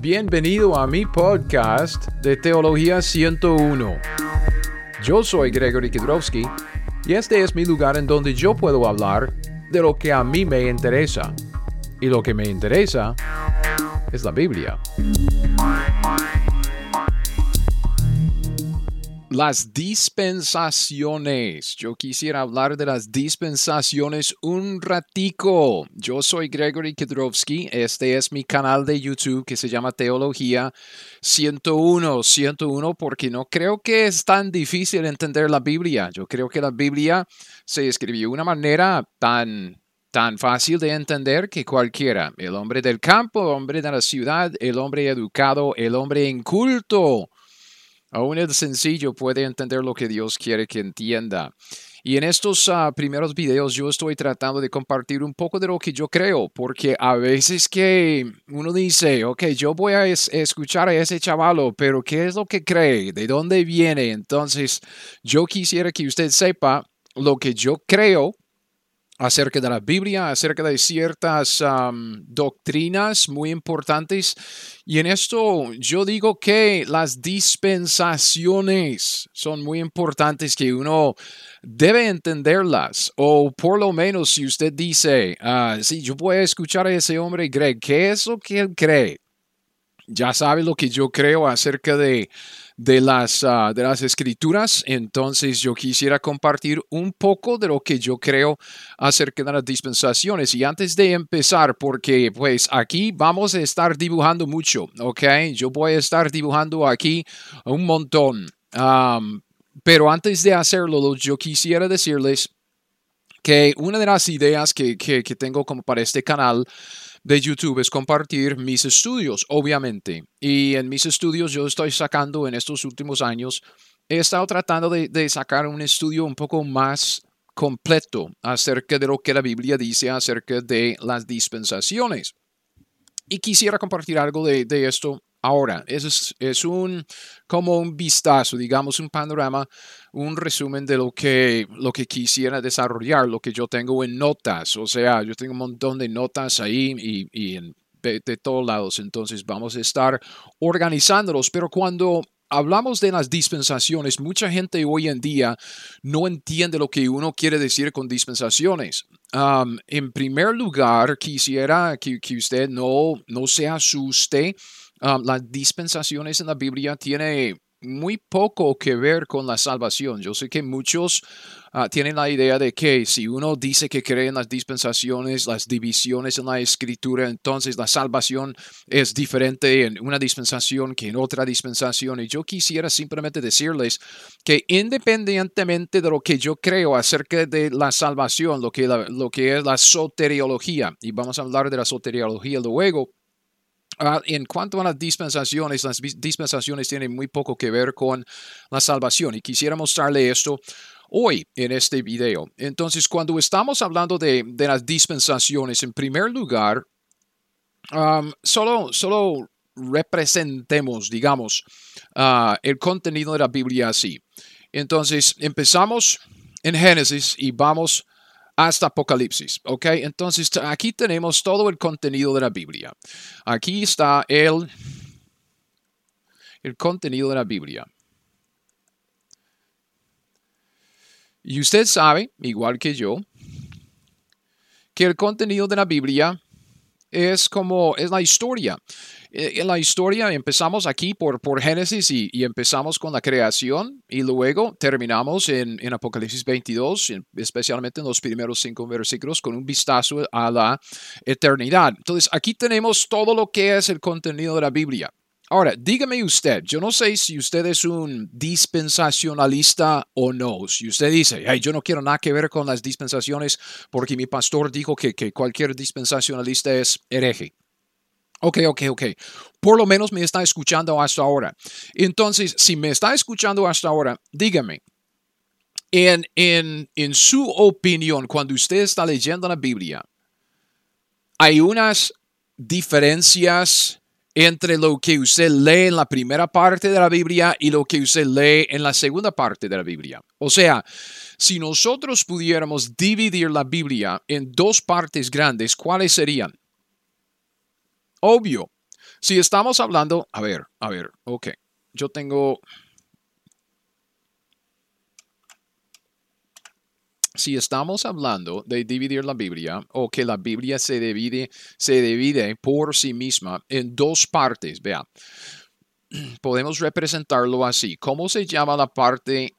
Bienvenido a mi podcast de Teología 101. Yo soy Gregory Kidrowski y este es mi lugar en donde yo puedo hablar de lo que a mí me interesa. Y lo que me interesa es la Biblia. Las dispensaciones. Yo quisiera hablar de las dispensaciones un ratico. Yo soy Gregory Kidrowski. Este es mi canal de YouTube que se llama Teología 101. 101 porque no creo que es tan difícil entender la Biblia. Yo creo que la Biblia se escribió de una manera tan tan fácil de entender que cualquiera, el hombre del campo, el hombre de la ciudad, el hombre educado, el hombre inculto, Aún el sencillo puede entender lo que Dios quiere que entienda. Y en estos ah, primeros videos yo estoy tratando de compartir un poco de lo que yo creo, porque a veces que uno dice, ok, yo voy a escuchar a ese chavalo, pero ¿qué es lo que cree? ¿De dónde viene? Entonces, yo quisiera que usted sepa lo que yo creo acerca de la Biblia, acerca de ciertas doctrinas muy importantes. Y en esto yo digo que las dispensaciones son muy importantes, que uno debe entenderlas. O por lo menos si usted dice, uh, sí, yo voy a escuchar a ese hombre Greg, ¿qué es lo que él cree? Ya sabe lo que yo creo acerca de de las, ah, de las escrituras. Entonces yo quisiera compartir un poco de lo que yo creo acerca de las dispensaciones. Y antes de empezar, porque pues aquí vamos a estar dibujando mucho, ¿ok? Yo voy a estar dibujando aquí un montón. pero antes de hacerlo, yo quisiera decirles que una de las ideas que, que, que tengo como para este canal de YouTube es compartir mis estudios, obviamente. Y en mis estudios yo estoy sacando en estos últimos años, he estado tratando de, sacar un estudio un poco más completo acerca de lo que la Biblia dice acerca de las dispensaciones. Y quisiera compartir algo de, de esto Ahora, es, es un como un vistazo, digamos, un panorama, un resumen de lo que, lo que quisiera desarrollar, lo que yo tengo en notas. O sea, yo tengo un montón de notas ahí y, y de, de todos lados. Entonces vamos a estar organizándolos. Pero cuando hablamos de las dispensaciones, mucha gente hoy en día no entiende lo que uno quiere decir con dispensaciones. en primer lugar, quisiera que, que usted no, no se asuste Las dispensaciones en la Biblia tiene muy poco que ver con la salvación. Yo sé que muchos ah, tienen la idea de que si uno dice que cree en las dispensaciones, las divisiones en la escritura, entonces la salvación es diferente en una dispensación que en otra dispensación. Y yo quisiera simplemente decirles que independientemente de lo que yo creo acerca de la salvación, lo que, lo que es la soteriología, y vamos a hablar de la soteriología luego, Ah, en cuanto a las dispensaciones, las dispensaciones tienen muy poco que ver con la salvación y quisiera mostrarle esto hoy en este video. Entonces, cuando estamos hablando de, las dispensaciones, en primer lugar, solo, solo representemos, digamos, ah, el contenido de la Biblia así. Entonces, empezamos en Génesis y vamos hasta Apocalipsis. ¿Ok? Entonces aquí tenemos todo el contenido de la Biblia. Aquí está el, el contenido de la Biblia. Y usted sabe, igual que yo, que el contenido de la Biblia es como, es la historia. Eh, en la historia empezamos aquí por, por Génesis y, empezamos con la creación y luego terminamos en, en Apocalipsis 22, especialmente en los primeros cinco versículos, con un vistazo a la eternidad. Entonces, aquí tenemos todo lo que es el contenido de la Biblia. Ahora, dígame usted, yo no sé si usted es un dispensacionalista o no. Si usted dice, hey, yo no quiero nada que ver con las dispensaciones porque mi pastor dijo que, que cualquier dispensacionalista es hereje. Ok, ok, ok. Por lo menos me está escuchando hasta ahora. Entonces, si me está escuchando hasta ahora, dígame, en, en, en su opinión, cuando usted está leyendo la Biblia, hay unas diferencias entre lo que usted lee en la primera parte de la Biblia y lo que usted lee en la segunda parte de la Biblia. O sea, si nosotros pudiéramos dividir la Biblia en dos partes grandes, ¿cuáles serían? Obvio, Si estamos hablando, a ver, a ver, ok, yo tengo... Si estamos hablando de dividir la Biblia o que la Biblia se divide, se divide por sí misma en dos partes, vea, podemos representarlo así. ¿Cómo se llama la parte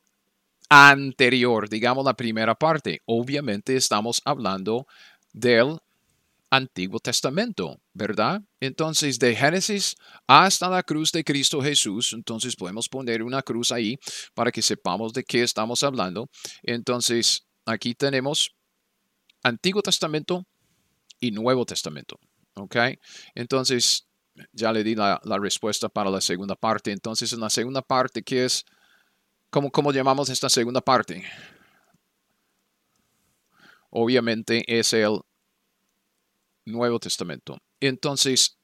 anterior, digamos la primera parte? Obviamente estamos hablando del Antiguo Testamento, ¿verdad? Entonces, de Génesis hasta la cruz de Cristo Jesús, entonces podemos poner una cruz ahí para que sepamos de qué estamos hablando. Entonces, aquí tenemos Antiguo Testamento y Nuevo Testamento, ¿ok? Entonces, ya le di la, respuesta para la segunda parte. Entonces, en la segunda parte, ¿qué es? ¿Cómo, cómo llamamos esta segunda parte? Obviamente es el Nuevo Testamento. Entonces,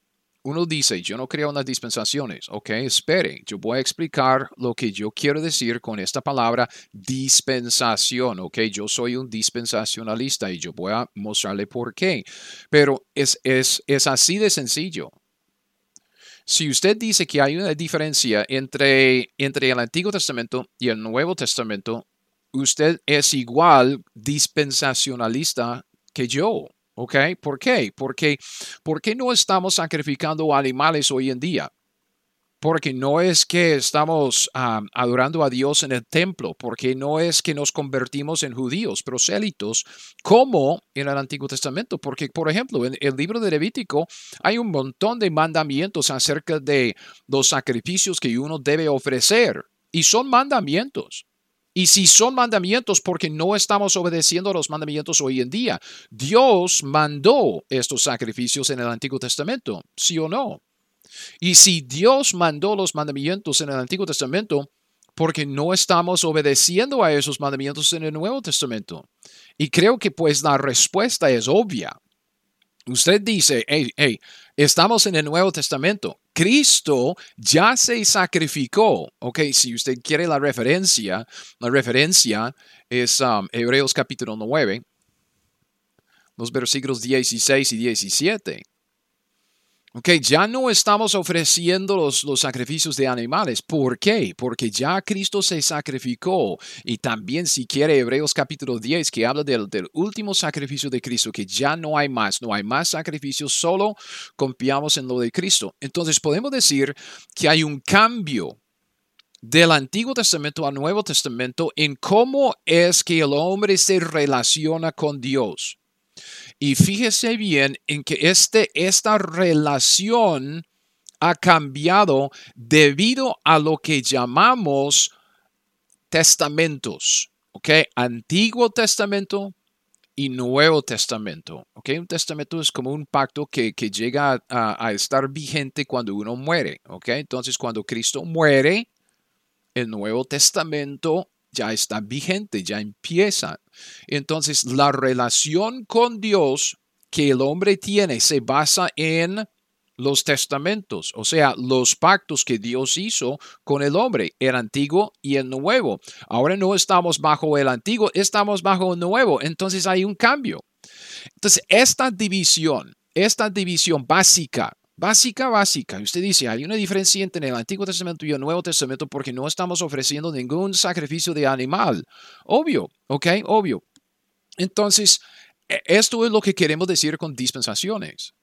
uno dice, yo no creo en las dispensaciones, ok, espere, yo voy a explicar lo que yo quiero decir con esta palabra dispensación, ok, yo soy un dispensacionalista y yo voy a mostrarle por qué, pero es, es, es así de sencillo. Si usted dice que hay una diferencia entre, entre el Antiguo Testamento y el Nuevo Testamento, usted es igual dispensacionalista que yo. ¿Ok? ¿Por qué? Porque, ¿Por qué no estamos sacrificando animales hoy en día? Porque no es que estamos adorando a Dios en el templo, porque no es que nos convertimos en judíos prosélitos como en el Antiguo Testamento, porque por ejemplo en el libro de Levítico hay un montón de mandamientos acerca de los sacrificios que uno debe ofrecer y son mandamientos. Y si son mandamientos porque no estamos obedeciendo los mandamientos hoy en día, Dios mandó estos sacrificios en el Antiguo Testamento, ¿sí o no? Y si Dios mandó los mandamientos en el Antiguo Testamento, porque no estamos obedeciendo a esos mandamientos en el Nuevo Testamento. Y creo que pues la respuesta es obvia. Usted dice, hey, hey, estamos en el Nuevo Testamento. Cristo ya se sacrificó. Ok, si usted quiere la referencia, la referencia es um, Hebreos capítulo 9, los versículos 16 y 17. Ok, ya no estamos ofreciendo los, los, sacrificios de animales. ¿Por qué? Porque ya Cristo se sacrificó. Y también si quiere Hebreos capítulo 10 que habla del, del último sacrificio de Cristo, que ya no hay más, no hay más sacrificios, solo confiamos en lo de Cristo. Entonces podemos decir que hay un cambio del Antiguo Testamento al Nuevo Testamento en cómo es que el hombre se relaciona con Dios. Y fíjese bien en que este, esta relación ha cambiado debido a lo que llamamos testamentos. ¿Ok? Antiguo Testamento y Nuevo Testamento. ¿Ok? Un testamento es como un pacto que, llega a, a, estar vigente cuando uno muere. ¿Ok? Entonces, cuando Cristo muere, el Nuevo Testamento ya está vigente, ya empieza. Entonces, la relación con Dios que el hombre tiene se basa en los testamentos, o sea, los pactos que Dios hizo con el hombre, el antiguo y el nuevo. Ahora no estamos bajo el antiguo, estamos bajo el nuevo, entonces hay un cambio. Entonces, esta división, esta división básica Básica, básica. Usted dice, hay una diferencia entre el Antiguo Testamento y el Nuevo Testamento porque no estamos ofreciendo ningún sacrificio de animal. Obvio, ¿ok? Obvio. Entonces, e, esto es lo que queremos decir con dispensaciones.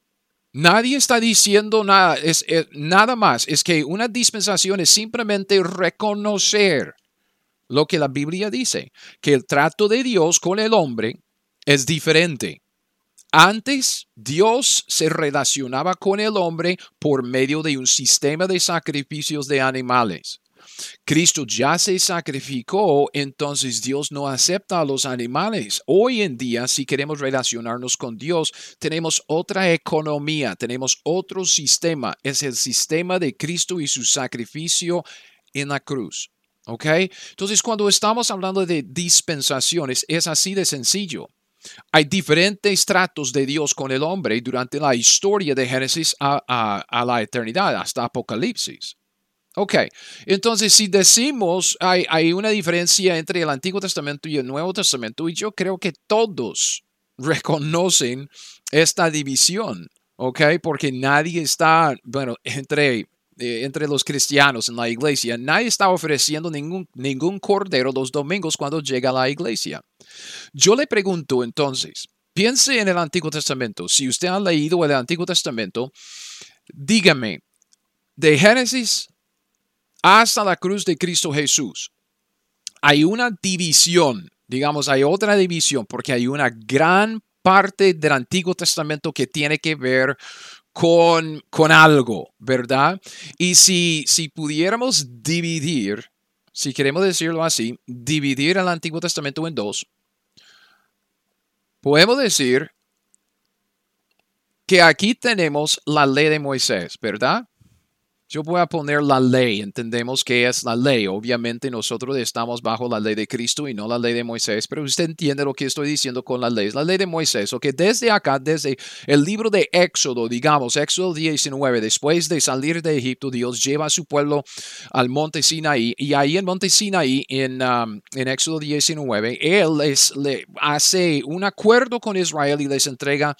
Nadie está diciendo nada, es, es, nada más. Es que una dispensación es simplemente reconocer lo que la Biblia dice, que el trato de Dios con el hombre es diferente. Antes, Dios se relacionaba con el hombre por medio de un sistema de sacrificios de animales. Cristo ya se sacrificó, entonces Dios no acepta a los animales. Hoy en día, si queremos relacionarnos con Dios, tenemos otra economía, tenemos otro sistema. Es el sistema de Cristo y su sacrificio en la cruz. ¿Ok? Entonces, cuando estamos hablando de dispensaciones, es así de sencillo. Hay diferentes tratos de Dios con el hombre durante la historia de Génesis a, la eternidad, hasta Apocalipsis. Ok, entonces si decimos hay, hay una diferencia entre el Antiguo Testamento y el Nuevo Testamento, y yo creo que todos reconocen esta división. ¿ok? Porque nadie está, bueno, entre, entre los cristianos en la iglesia, nadie está ofreciendo ningún, ningún cordero los domingos cuando llega a la iglesia. Yo le pregunto entonces, piense en el Antiguo Testamento. Si usted ha leído el Antiguo Testamento, dígame, de Génesis hasta la cruz de Cristo Jesús, hay una división, digamos, hay otra división, porque hay una gran parte del Antiguo Testamento que tiene que ver con, con algo, ¿verdad? Y si, si pudiéramos dividir, si queremos decirlo así, dividir el Antiguo Testamento en dos, podemos decir que aquí tenemos la ley de Moisés, ¿verdad? Yo voy a poner la ley, entendemos que es la ley. Obviamente nosotros estamos bajo la ley de Cristo y no la ley de Moisés, pero usted entiende lo que estoy diciendo con la ley. La ley de Moisés, que desde acá, desde el libro de Éxodo, digamos, Éxodo 19, después de salir de Egipto, Dios lleva a su pueblo al monte Sinaí y ahí en monte Sinaí, en, um, en Éxodo 19, Él les, le hace un acuerdo con Israel y les entrega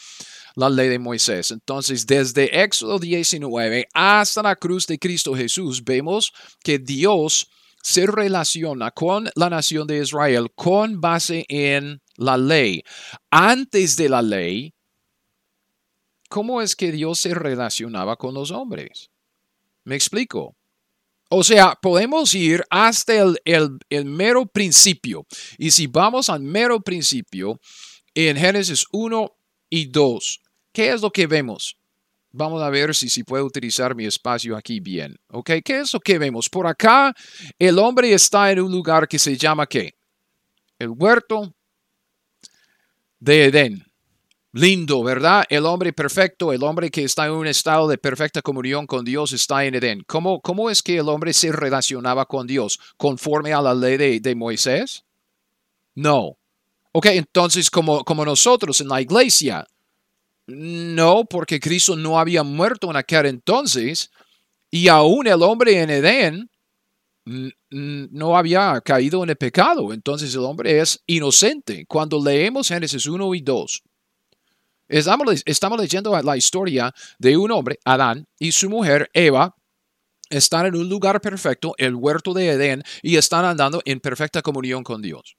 la ley de Moisés. Entonces, desde Éxodo 19 hasta la cruz de Cristo Jesús, vemos que Dios se relaciona con la nación de Israel con base en la ley. Antes de la ley, ¿cómo es que Dios se relacionaba con los hombres? Me explico. O sea, podemos ir hasta el, el, mero principio. Y si vamos al mero principio, en Génesis 1 y 2, ¿Qué es lo que vemos? Vamos a ver si, si puedo utilizar mi espacio aquí bien. ¿Ok? ¿Qué es lo que vemos? Por acá, el hombre está en un lugar que se llama ¿qué? El huerto de Edén. Lindo, ¿verdad? El hombre perfecto, el hombre que está en un estado de perfecta comunión con Dios está en Edén. ¿Cómo, cómo es que el hombre se relacionaba con Dios? ¿Conforme a la ley de, de Moisés? No. Ok, entonces como, como nosotros en la iglesia no, porque Cristo no había muerto en aquel entonces y aún el hombre en Edén no había caído en el pecado. Entonces el hombre es inocente. Cuando leemos Génesis 1 y 2, estamos, leyendo la historia de un hombre, Adán, y su mujer, Eva, están en un lugar perfecto, el huerto de Edén, y están andando en perfecta comunión con Dios.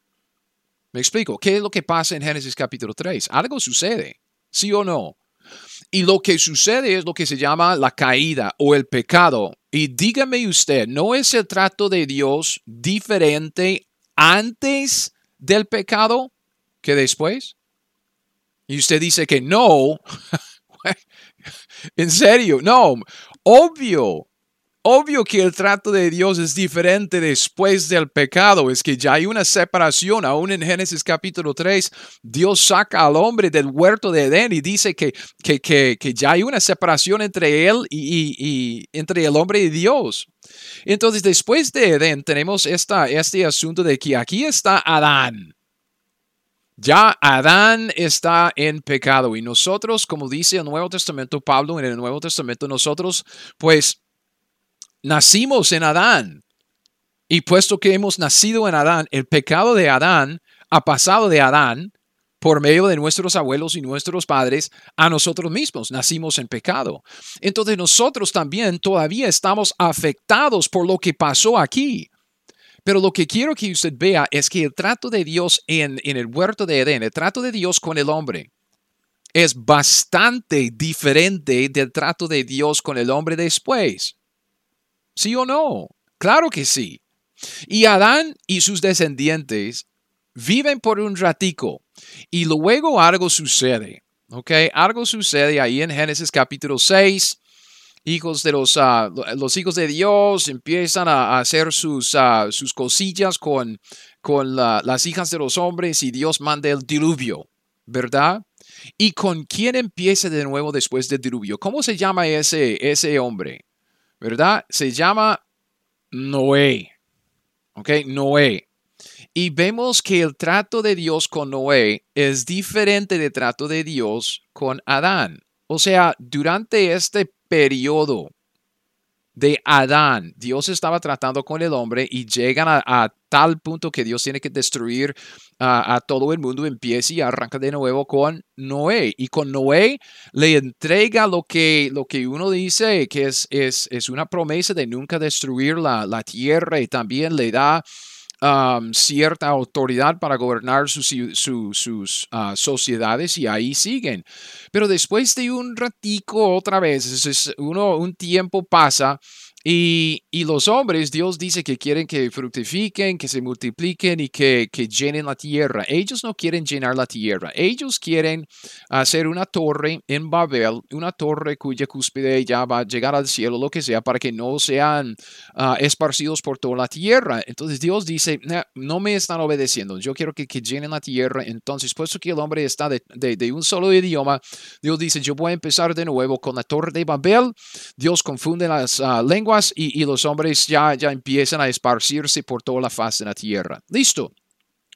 Me explico, ¿qué es lo que pasa en Génesis capítulo 3? Algo sucede. ¿Sí o no? Y lo que sucede es lo que se llama la caída o el pecado. Y dígame usted, ¿no es el trato de Dios diferente antes del pecado que después? Y usted dice que no. en serio, no. Obvio, Obvio que el trato de Dios es diferente después del pecado, es que ya hay una separación, aún en Génesis capítulo 3, Dios saca al hombre del huerto de Edén y dice que, que, que, ya hay una separación entre él y, y, entre el hombre y Dios. Entonces, después de Edén tenemos esta, este asunto de que aquí está Adán. Ya Adán está en pecado y nosotros, como dice el Nuevo Testamento, Pablo en el Nuevo Testamento, nosotros pues nacimos en Adán. Y puesto que hemos nacido en Adán, el pecado de Adán ha pasado de Adán por medio de nuestros abuelos y nuestros padres a nosotros mismos. Nacimos en pecado. Entonces nosotros también todavía estamos afectados por lo que pasó aquí. Pero lo que quiero que usted vea es que el trato de Dios en, en el huerto de Edén, el trato de Dios con el hombre, es bastante diferente del trato de Dios con el hombre después. ¿Sí o no? Claro que sí. Y Adán y sus descendientes viven por un ratico y luego algo sucede. ¿Ok? Algo sucede ahí en Génesis capítulo 6. Hijos de los, ah, los hijos de Dios empiezan a, hacer sus, uh, sus cosillas con, con las hijas de los hombres y Dios manda el diluvio, ¿verdad? ¿Y con quién empieza de nuevo después del diluvio? ¿Cómo se llama ese, ese hombre? ¿Verdad? Se llama Noé. ¿Ok? Noé. Y vemos que el trato de Dios con Noé es diferente del trato de Dios con Adán. O sea, durante este periodo de Adán. Dios estaba tratando con el hombre y llegan a, tal punto que Dios tiene que destruir a todo el mundo. Empieza y arranca de nuevo con Noé. Y con Noé le entrega lo que, lo que uno dice que es, es, es una promesa de nunca destruir la, la tierra y también le da cierta autoridad para gobernar sus, sus ah, sociedades y ahí siguen. Pero después de un ratico otra vez, uno, un tiempo pasa y, los hombres, Dios dice que quieren que fructifiquen, que se multipliquen y que, que, llenen la tierra. Ellos no quieren llenar la tierra. Ellos quieren hacer una torre en Babel, una torre cuya cúspide ya va a llegar al cielo, lo que sea, para que no sean ah, esparcidos por toda la tierra. Entonces Dios dice, no me están obedeciendo. Yo quiero que, que llenen la tierra. Entonces, puesto que el hombre está de, de un solo idioma, Dios dice, yo voy a empezar de nuevo con la torre de Babel. Dios confunde las ah, lenguas y, los hombres ya, ya empiezan a esparcirse por toda la faz de la tierra. Listo.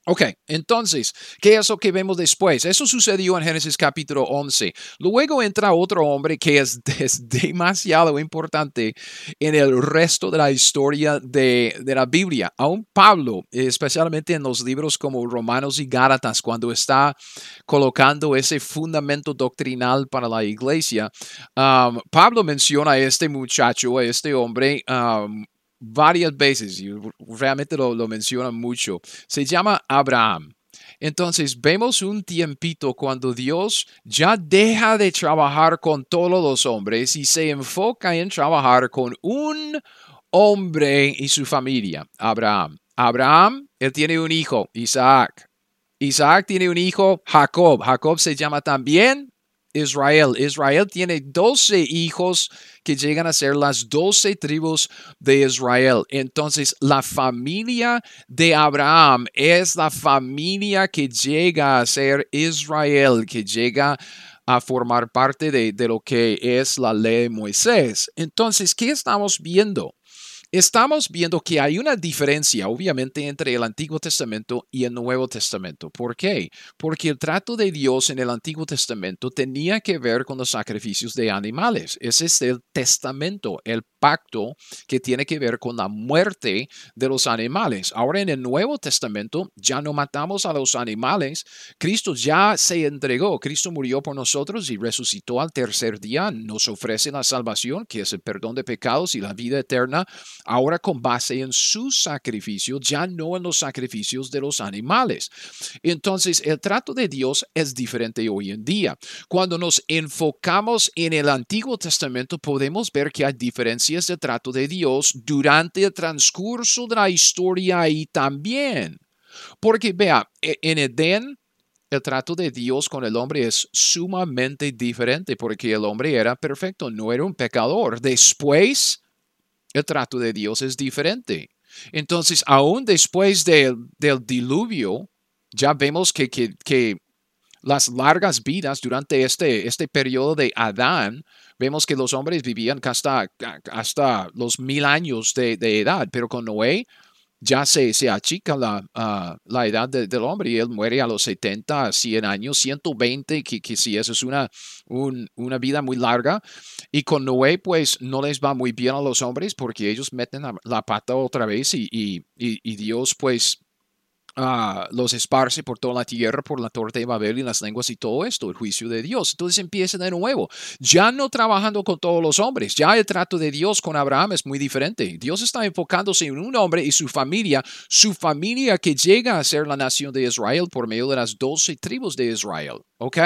Ok, entonces, ¿qué es lo que vemos después? Eso sucedió en Génesis capítulo 11. Luego entra otro hombre que es, demasiado importante en el resto de la historia de, de, la Biblia. Aún Pablo, especialmente en los libros como Romanos y Gálatas, cuando está colocando ese fundamento doctrinal para la iglesia, Pablo menciona a este muchacho, a este hombre, um, varias veces y realmente lo, lo menciona mucho. Se llama Abraham. Entonces vemos un tiempito cuando Dios ya deja de trabajar con todos los hombres y se enfoca en trabajar con un hombre y su familia, Abraham. Abraham, él tiene un hijo, Isaac. Isaac tiene un hijo, Jacob. Jacob se llama también Israel. Israel tiene 12 hijos que llegan a ser las 12 tribus de Israel. Entonces, la familia de Abraham es la familia que llega a ser Israel, que llega a formar parte de, de lo que es la ley de Moisés. Entonces, ¿qué estamos viendo? Estamos viendo que hay una diferencia, obviamente, entre el Antiguo Testamento y el Nuevo Testamento. ¿Por qué? Porque el trato de Dios en el Antiguo Testamento tenía que ver con los sacrificios de animales. Ese es el testamento, el pacto que tiene que ver con la muerte de los animales. Ahora en el Nuevo Testamento ya no matamos a los animales. Cristo ya se entregó. Cristo murió por nosotros y resucitó al tercer día. Nos ofrece la salvación, que es el perdón de pecados y la vida eterna ahora con base en su sacrificio, ya no en los sacrificios de los animales. Entonces, el trato de Dios es diferente hoy en día. Cuando nos enfocamos en el Antiguo Testamento, podemos ver que hay diferencias de trato de Dios durante el transcurso de la historia y también. Porque vea, e, en Edén, el trato de Dios con el hombre es sumamente diferente porque el hombre era perfecto, no era un pecador. Después, el trato de Dios es diferente. Entonces, aún después del, diluvio, ya vemos que, que, las largas vidas durante este, este periodo de Adán, vemos que los hombres vivían hasta, hasta los mil años de, de edad, pero con Noé ya se, se achica la, la edad del hombre y él muere a los 70, 100 años, 120, que, que si eso es una, una vida muy larga. Y con Noé, pues no les va muy bien a los hombres porque ellos meten la, pata otra vez y, y, y Dios pues Ah, los esparce por toda la tierra, por la torre de Babel y las lenguas y todo esto, el juicio de Dios. Entonces empieza de nuevo, ya no trabajando con todos los hombres, ya el trato de Dios con Abraham es muy diferente. Dios está enfocándose en un hombre y su familia, su familia que llega a ser la nación de Israel por medio de las doce tribus de Israel. ¿Ok?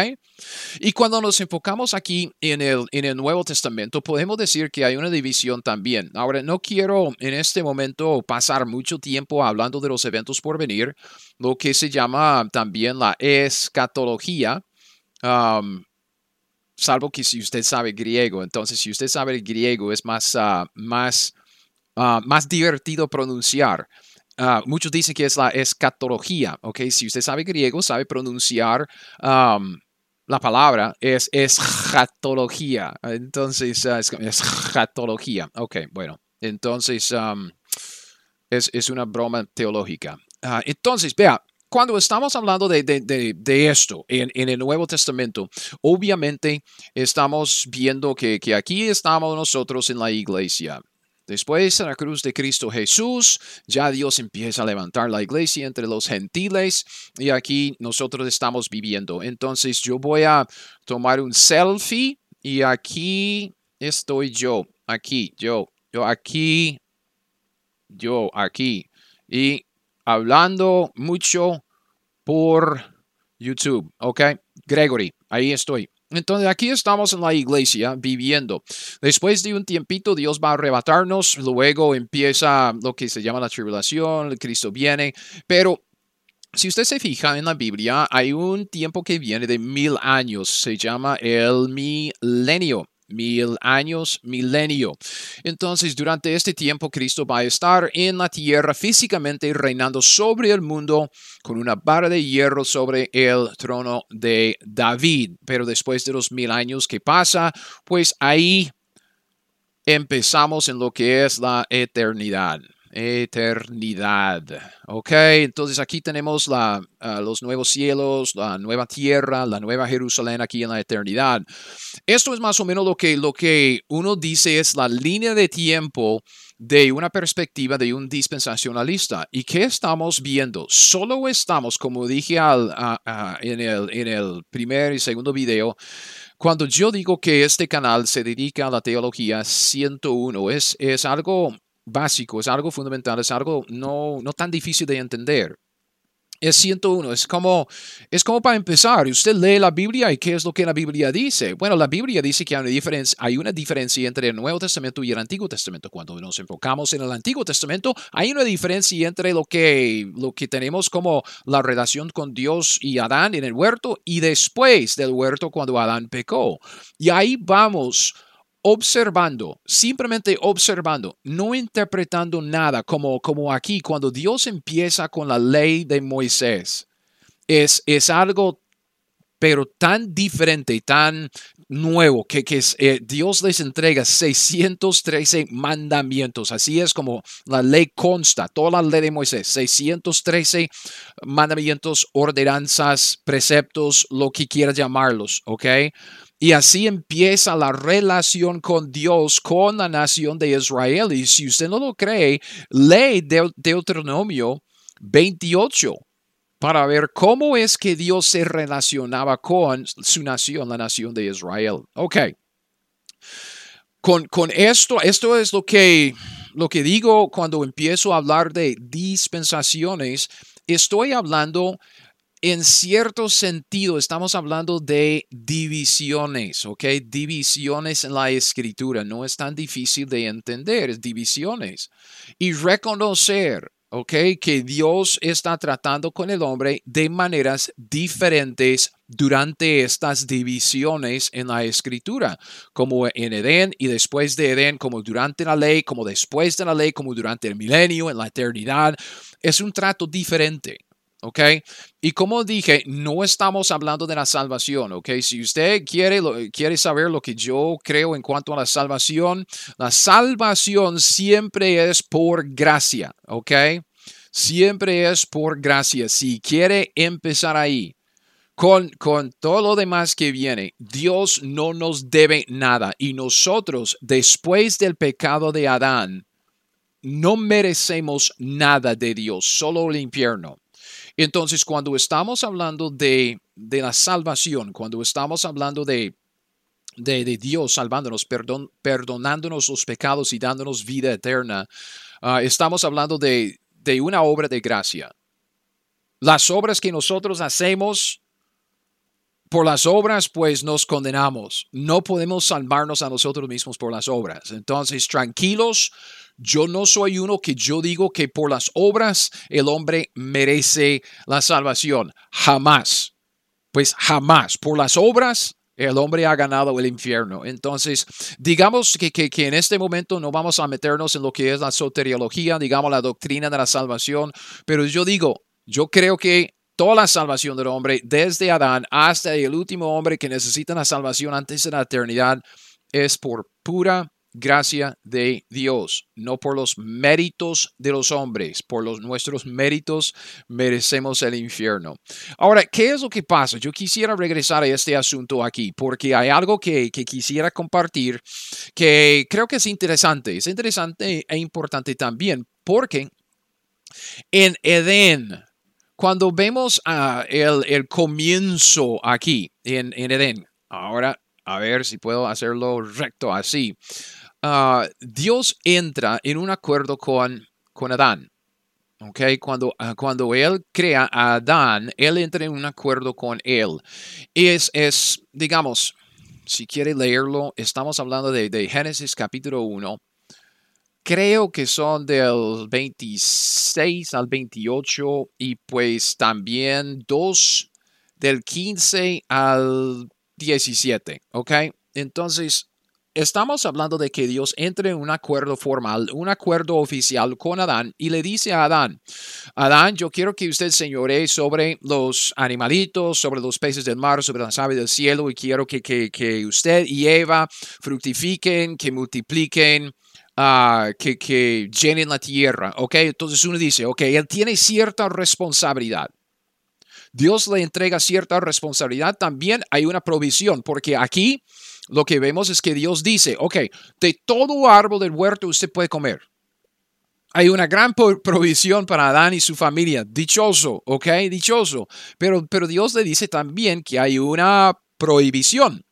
Y cuando nos enfocamos aquí en el, en el Nuevo Testamento, podemos decir que hay una división también. Ahora, no quiero en este momento pasar mucho tiempo hablando de los eventos por venir, lo que se llama también la escatología. Um, salvo que si usted sabe griego, entonces si usted sabe el griego es más, uh, más, uh, más divertido pronunciar. Ah, muchos dicen que es la escatología, ¿ok? Si usted sabe griego, sabe pronunciar la palabra, es escatología. Entonces, uh, es escatología. Ok, bueno. Entonces, es, es, una broma teológica. Ah, entonces, vea, cuando estamos hablando de, de, de, esto en, en, el Nuevo Testamento, obviamente estamos viendo que, que aquí estamos nosotros en la iglesia Después de la cruz de Cristo Jesús, ya Dios empieza a levantar la iglesia entre los gentiles y aquí nosotros estamos viviendo. Entonces yo voy a tomar un selfie y aquí estoy yo, aquí, yo, yo aquí, yo aquí. Y hablando mucho por YouTube, ¿ok? Gregory, ahí estoy. Entonces aquí estamos en la iglesia viviendo. Después de un tiempito Dios va a arrebatarnos, luego empieza lo que se llama la tribulación, Cristo viene, pero si usted se fija en la Biblia, hay un tiempo que viene de mil años, se llama el milenio mil años, milenio. Entonces, durante este tiempo, Cristo va a estar en la tierra físicamente reinando sobre el mundo con una vara de hierro sobre el trono de David. Pero después de los mil años que pasa, pues ahí empezamos en lo que es la eternidad eternidad. Ok, entonces aquí tenemos la, ah, los nuevos cielos, la nueva tierra, la nueva Jerusalén aquí en la eternidad. Esto es más o menos lo que, lo que uno dice es la línea de tiempo de una perspectiva de un dispensacionalista. ¿Y qué estamos viendo? Solo estamos, como dije al, en, el, en el primer y segundo video, cuando yo digo que este canal se dedica a la teología 101, es, es algo básico, es algo fundamental, es algo no, no tan difícil de entender. Es 101, es como, es como para empezar, usted lee la Biblia y ¿qué es lo que la Biblia dice? Bueno, la Biblia dice que hay una diferencia, hay una diferencia entre el Nuevo Testamento y el Antiguo Testamento. Cuando nos enfocamos en el Antiguo Testamento, hay una diferencia entre lo que, lo que tenemos como la relación con Dios y Adán en el huerto y después del huerto cuando Adán pecó. Y ahí vamos observando, simplemente observando, no interpretando nada, como, como aquí, cuando Dios empieza con la ley de Moisés, es, es algo pero tan diferente, tan nuevo, que, que eh, Dios les entrega 613 mandamientos. Así es como la ley consta, toda la ley de Moisés, 613 mandamientos, ordenanzas, preceptos, lo que quiera llamarlos, ¿ok? Y así empieza la relación con Dios, con la nación de Israel. Y si usted no lo cree, lee Deuteronomio 28 para ver cómo es que Dios se relacionaba con su nación, la nación de Israel. Ok. Con, con esto, esto es lo que, lo que digo cuando empiezo a hablar de dispensaciones. Estoy hablando en cierto sentido estamos hablando de divisiones, ¿ok? Divisiones en la escritura. No es tan difícil de entender, divisiones. Y reconocer, ¿ok? Que Dios está tratando con el hombre de maneras diferentes durante estas divisiones en la escritura, como en Edén y después de Edén, como durante la ley, como después de la ley, como durante el milenio, en la eternidad. Es un trato diferente. ¿Ok? Y como dije, no estamos hablando de la salvación, ¿ok? Si usted quiere, quiere saber lo que yo creo en cuanto a la salvación, la salvación siempre es por gracia, ¿ok? Siempre es por gracia. Si quiere empezar ahí, con, con, todo lo demás que viene, Dios no nos debe nada y nosotros, después del pecado de Adán, no merecemos nada de Dios, solo el infierno. Entonces, cuando estamos hablando de, la salvación, cuando estamos hablando de, de, Dios salvándonos, perdón, perdonándonos los pecados y dándonos vida eterna, ah, estamos hablando de, de una obra de gracia. Las obras que nosotros hacemos, por las obras, pues nos condenamos. No podemos salvarnos a nosotros mismos por las obras. Entonces, tranquilos, yo no soy uno que yo digo que por las obras el hombre merece la salvación. Jamás. Pues jamás. Por las obras el hombre ha ganado el infierno. Entonces, digamos que, que, que, en este momento no vamos a meternos en lo que es la soteriología, digamos la doctrina de la salvación, pero yo digo, yo creo que toda la salvación del hombre, desde Adán hasta el último hombre que necesita la salvación antes de la eternidad, es por pura gracia de Dios, no por los méritos de los hombres. Por los nuestros méritos merecemos el infierno. Ahora, ¿qué es lo que pasa? Yo quisiera regresar a este asunto aquí porque hay algo que, que quisiera compartir que creo que es interesante. Es interesante e importante también porque en Edén, cuando vemos uh, el, el, comienzo aquí en, en Edén, ahora a ver si puedo hacerlo recto así. Uh, Dios entra en un acuerdo con, con Adán. Okay, cuando, uh, cuando él crea a Adán, él entra en un acuerdo con él. Es, es digamos, si quiere leerlo, estamos hablando de, de Génesis capítulo 1. Creo que son del 26 al 28 y pues también dos del 15 al 17, ¿ok? Entonces, estamos hablando de que Dios entre en un acuerdo formal, un acuerdo oficial con Adán y le dice a Adán, Adán, yo quiero que usted señoree sobre los animalitos, sobre los peces del mar, sobre las aves del cielo y quiero que, que, usted y Eva fructifiquen, que multipliquen. Uh, que, que llenen la tierra, ¿ok? Entonces uno dice, ok, él tiene cierta responsabilidad. Dios le entrega cierta responsabilidad, también hay una provisión, porque aquí lo que vemos es que Dios dice, ok, de todo árbol del huerto usted puede comer. Hay una gran provisión para Adán y su familia. Dichoso, ¿ok? Dichoso. Pero, pero Dios le dice también que hay una prohibición.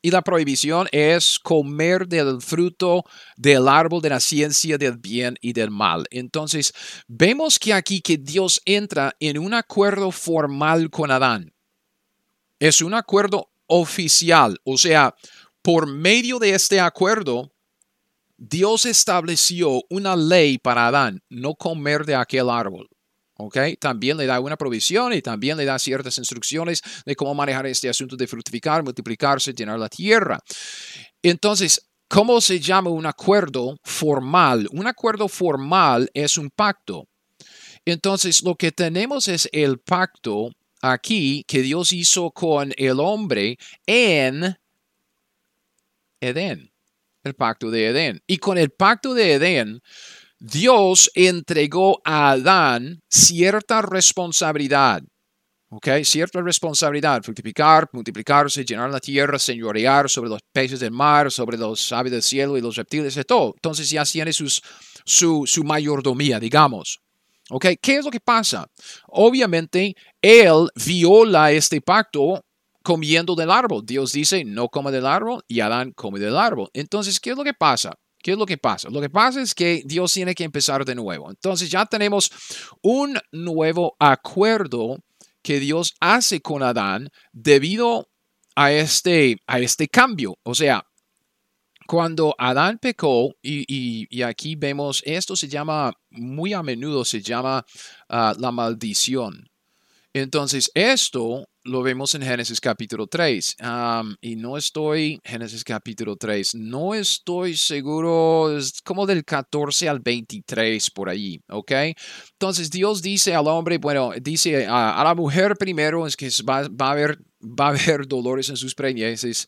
Y la prohibición es comer del fruto del árbol de la ciencia del bien y del mal. Entonces, vemos que aquí que Dios entra en un acuerdo formal con Adán. Es un acuerdo oficial, o sea, por medio de este acuerdo, Dios estableció una ley para Adán, no comer de aquel árbol. Okay. También le da una provisión y también le da ciertas instrucciones de cómo manejar este asunto de fructificar, multiplicarse, llenar la tierra. Entonces, ¿cómo se llama un acuerdo formal? Un acuerdo formal es un pacto. Entonces, lo que tenemos es el pacto aquí que Dios hizo con el hombre en Edén, el pacto de Edén. Y con el pacto de Edén, Dios entregó a Adán cierta responsabilidad. ¿Ok? Cierta responsabilidad, fructificar, multiplicarse, llenar la tierra, señorear sobre los peces del mar, sobre los aves del cielo y los reptiles de todo. Entonces ya tiene sus, su, su mayordomía, digamos. ¿Ok? ¿Qué es lo que pasa? Obviamente, él viola este pacto comiendo del árbol. Dios dice, no come del árbol y Adán come del árbol. Entonces, ¿qué es lo que pasa? ¿Qué es lo que pasa? Lo que pasa es que Dios tiene que empezar de nuevo. Entonces ya tenemos un nuevo acuerdo que Dios hace con Adán debido a este, a este cambio. O sea, cuando Adán pecó, y, aquí vemos, esto se llama, muy a menudo se llama ah, la maldición. Entonces, esto lo vemos en Génesis capítulo 3. y no estoy, Génesis capítulo 3, no estoy seguro, es como del 14 al 23 por allí, ¿ok? Entonces Dios dice al hombre, bueno, dice a, la mujer primero, es que va, va, a haber, va a haber dolores en sus preñeces.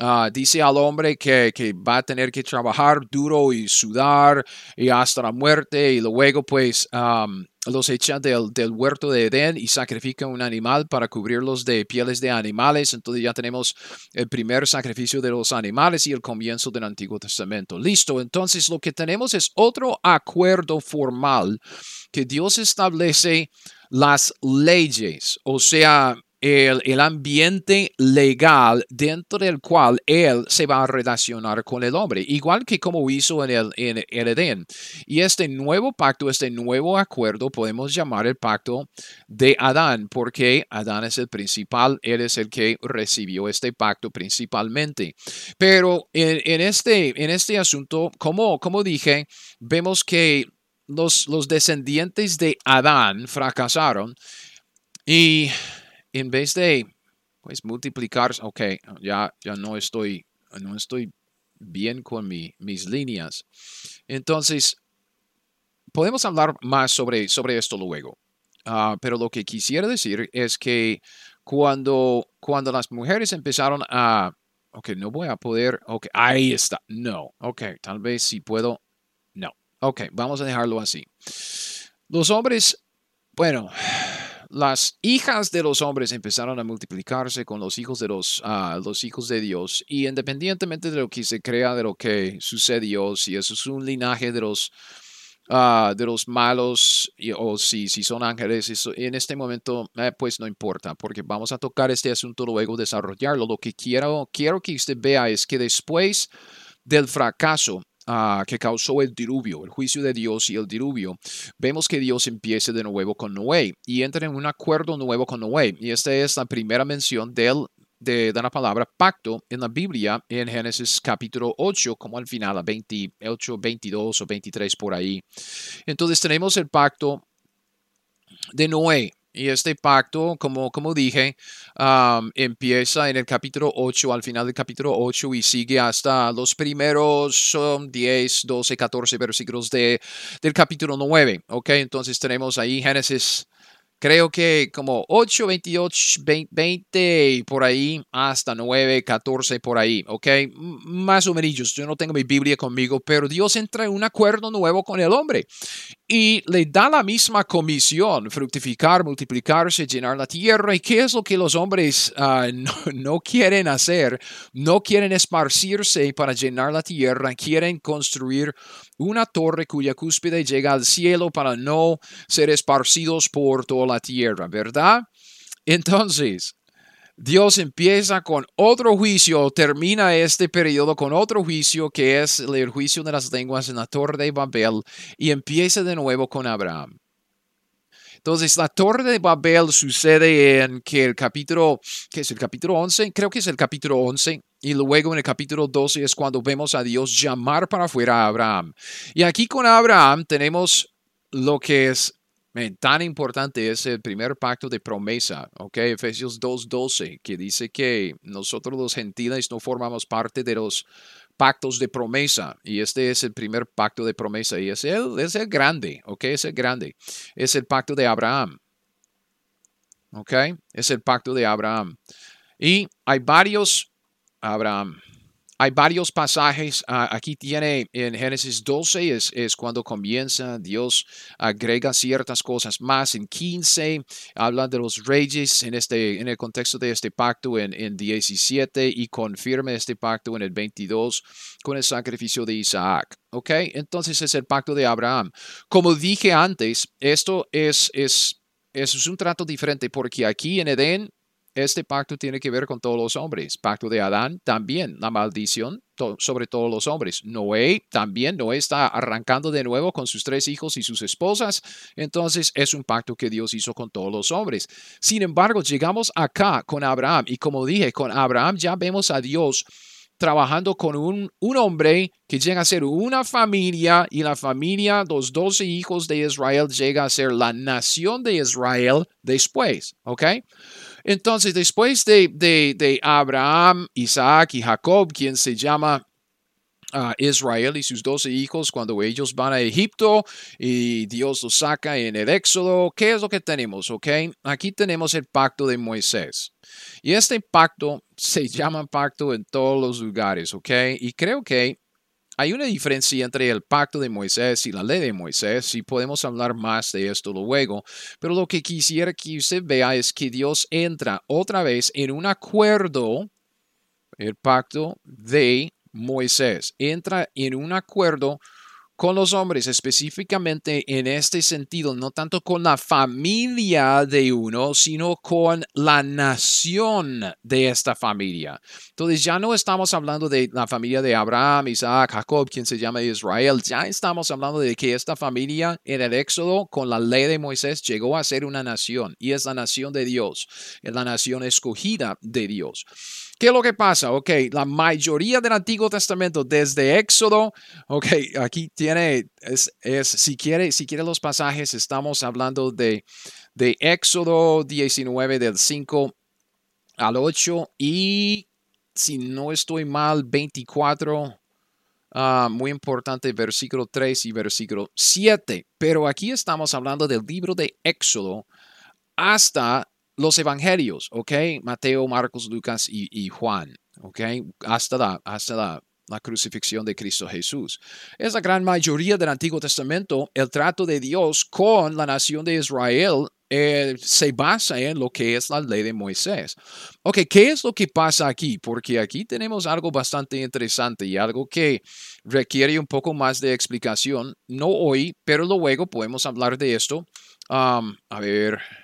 Ah, dice al hombre que, que, va a tener que trabajar duro y sudar y hasta la muerte y luego pues los echa del, del, huerto de Edén y sacrifica un animal para cubrirlos de pieles de animales. Entonces ya tenemos el primer sacrificio de los animales y el comienzo del Antiguo Testamento. Listo, entonces lo que tenemos es otro acuerdo formal que Dios establece las leyes, o sea, el, ambiente legal dentro del cual él se va a relacionar con el hombre, igual que como hizo en el, en el Edén. Y este nuevo pacto, este nuevo acuerdo, podemos llamar el pacto de Adán, porque Adán es el principal, él es el que recibió este pacto principalmente. Pero en, este, en este asunto, como, como dije, vemos que los, los descendientes de Adán fracasaron y en vez de pues multiplicar, ok, ya, ya no estoy, no estoy bien con mi, mis líneas. Entonces, podemos hablar más sobre, sobre esto luego. Ah, pero lo que quisiera decir es que cuando, cuando las mujeres empezaron a, Ok, no voy a poder. Ok, ahí está. No. Ok, tal vez si puedo. No. Ok, vamos a dejarlo así. Los hombres, bueno, las hijas de los hombres empezaron a multiplicarse con los hijos de los, ah, los hijos de Dios. Y independientemente de lo que se crea, de lo que sucedió, si eso es un linaje de los, ah, de los malos o si, si son ángeles, eso, en este momento eh, pues no importa, porque vamos a tocar este asunto luego, desarrollarlo. Lo que quiero, quiero que usted vea es que después del fracaso Ah, que causó el diluvio, el juicio de Dios y el diluvio, vemos que Dios empieza de nuevo con Noé y entra en un acuerdo nuevo con Noé. Y esta es la primera mención del, de, la palabra pacto en la Biblia en Génesis capítulo 8, como al final, a 28, 22 o 23 por ahí. Entonces tenemos el pacto de Noé. Y este pacto, como, como dije, empieza en el capítulo 8, al final del capítulo 8 y sigue hasta los primeros 10, 12, 14 versículos de, del capítulo 9. ¿Ok? Entonces tenemos ahí Génesis creo que como 8, 28, 20, por ahí, hasta 9, 14 por ahí, ¿ok? Más o menos, yo no tengo mi Biblia conmigo, pero Dios entra en un acuerdo nuevo con el hombre y le da la misma comisión, fructificar, multiplicarse, llenar la tierra. ¿Y qué es lo que los hombres uh, no, no quieren hacer? No quieren esparcirse para llenar la tierra, quieren construir una torre cuya cúspide llega al cielo para no ser esparcidos por toda la tierra, ¿verdad? Entonces, Dios empieza con otro juicio, termina este periodo con otro juicio que es el juicio de las lenguas en la torre de Babel y empieza de nuevo con Abraham. Entonces, la torre de Babel sucede en que el capítulo, ¿qué es el capítulo 11? Creo que es el capítulo 11. Y luego en el capítulo 12 es cuando vemos a Dios llamar para afuera a Abraham. Y aquí con Abraham tenemos lo que es tan importante, es el primer pacto de promesa, ¿ok? Efesios 2.12, que dice que nosotros los gentiles no formamos parte de los pactos de promesa. Y este es el primer pacto de promesa. Y es el, es el grande, ¿ok? Es el grande. Es el pacto de Abraham. ¿Ok? Es el pacto de Abraham. Y hay varios, Abraham, hay varios pasajes, ah, aquí tiene en Génesis 12, es, cuando comienza, Dios agrega ciertas cosas más. En 15 habla de los reyes en, este, en el contexto de este pacto en, en 17 y confirma este pacto en el 22 con el sacrificio de Isaac. ¿Ok? Entonces es el pacto de Abraham. Como dije antes, esto es, es, es un trato diferente porque aquí en Edén este pacto tiene que ver con todos los hombres. Pacto de Adán también, la maldición sobre todos los hombres. Noé también, Noé está arrancando de nuevo con sus tres hijos y sus esposas. Entonces es un pacto que Dios hizo con todos los hombres. Sin embargo, llegamos acá con Abraham y como dije, con Abraham ya vemos a Dios trabajando con un, un, hombre que llega a ser una familia y la familia, los doce hijos de Israel, llega a ser la nación de Israel después, ¿ok? Entonces, después de, Abraham, Isaac y Jacob, quien se llama uh, Israel y sus doce hijos, cuando ellos van a Egipto y Dios los saca en el Éxodo, ¿qué es lo que tenemos? Ok, aquí tenemos el pacto de Moisés. Y este pacto se llama pacto en todos los lugares, ¿ok? Y creo que hay una diferencia entre el pacto de Moisés y la ley de Moisés, y podemos hablar más de esto luego, pero lo que quisiera que usted vea es que Dios entra otra vez en un acuerdo, el pacto de Moisés, entra en un acuerdo con los hombres, específicamente en este sentido, no tanto con la familia de uno, sino con la nación de esta familia. Entonces ya no estamos hablando de la familia de Abraham, Isaac, Jacob, quien se llama Israel, ya estamos hablando de que esta familia en el Éxodo, con la ley de Moisés, llegó a ser una nación y es la nación de Dios, es la nación escogida de Dios. ¿Qué es lo que pasa? Ok, la mayoría del Antiguo Testamento, desde Éxodo, ok, aquí tiene, es, es si, quiere, si quiere los pasajes, estamos hablando de, de Éxodo 19, del 5 al 8, y si no estoy mal, 24. Ah, muy importante, versículo 3 y versículo 7. Pero aquí estamos hablando del libro de Éxodo hasta los evangelios, ¿ok? Mateo, Marcos, Lucas y, Juan. ¿ok? Hasta la, hasta la, crucifixión de Cristo Jesús. Es la gran mayoría del Antiguo Testamento, el trato de Dios con la nación de Israel eh, se basa en lo que es la ley de Moisés. Ok, ¿qué es lo que pasa aquí? Porque aquí tenemos algo bastante interesante y algo que requiere un poco más de explicación, no hoy, pero luego podemos hablar de esto. Um, a ver.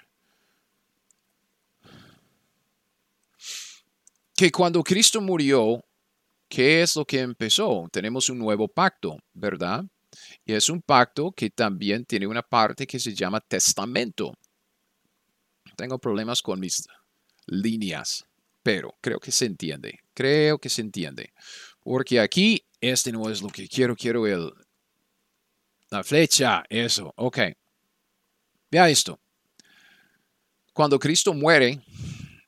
Que cuando Cristo murió, ¿qué es lo que empezó? Tenemos un nuevo pacto, ¿verdad? Y es un pacto que también tiene una parte que se llama testamento. Tengo problemas con mis líneas, pero creo que se entiende. Creo que se entiende. Porque aquí, este no es lo que quiero. Quiero el, la flecha. Eso. Ok. Vea esto. Cuando Cristo muere,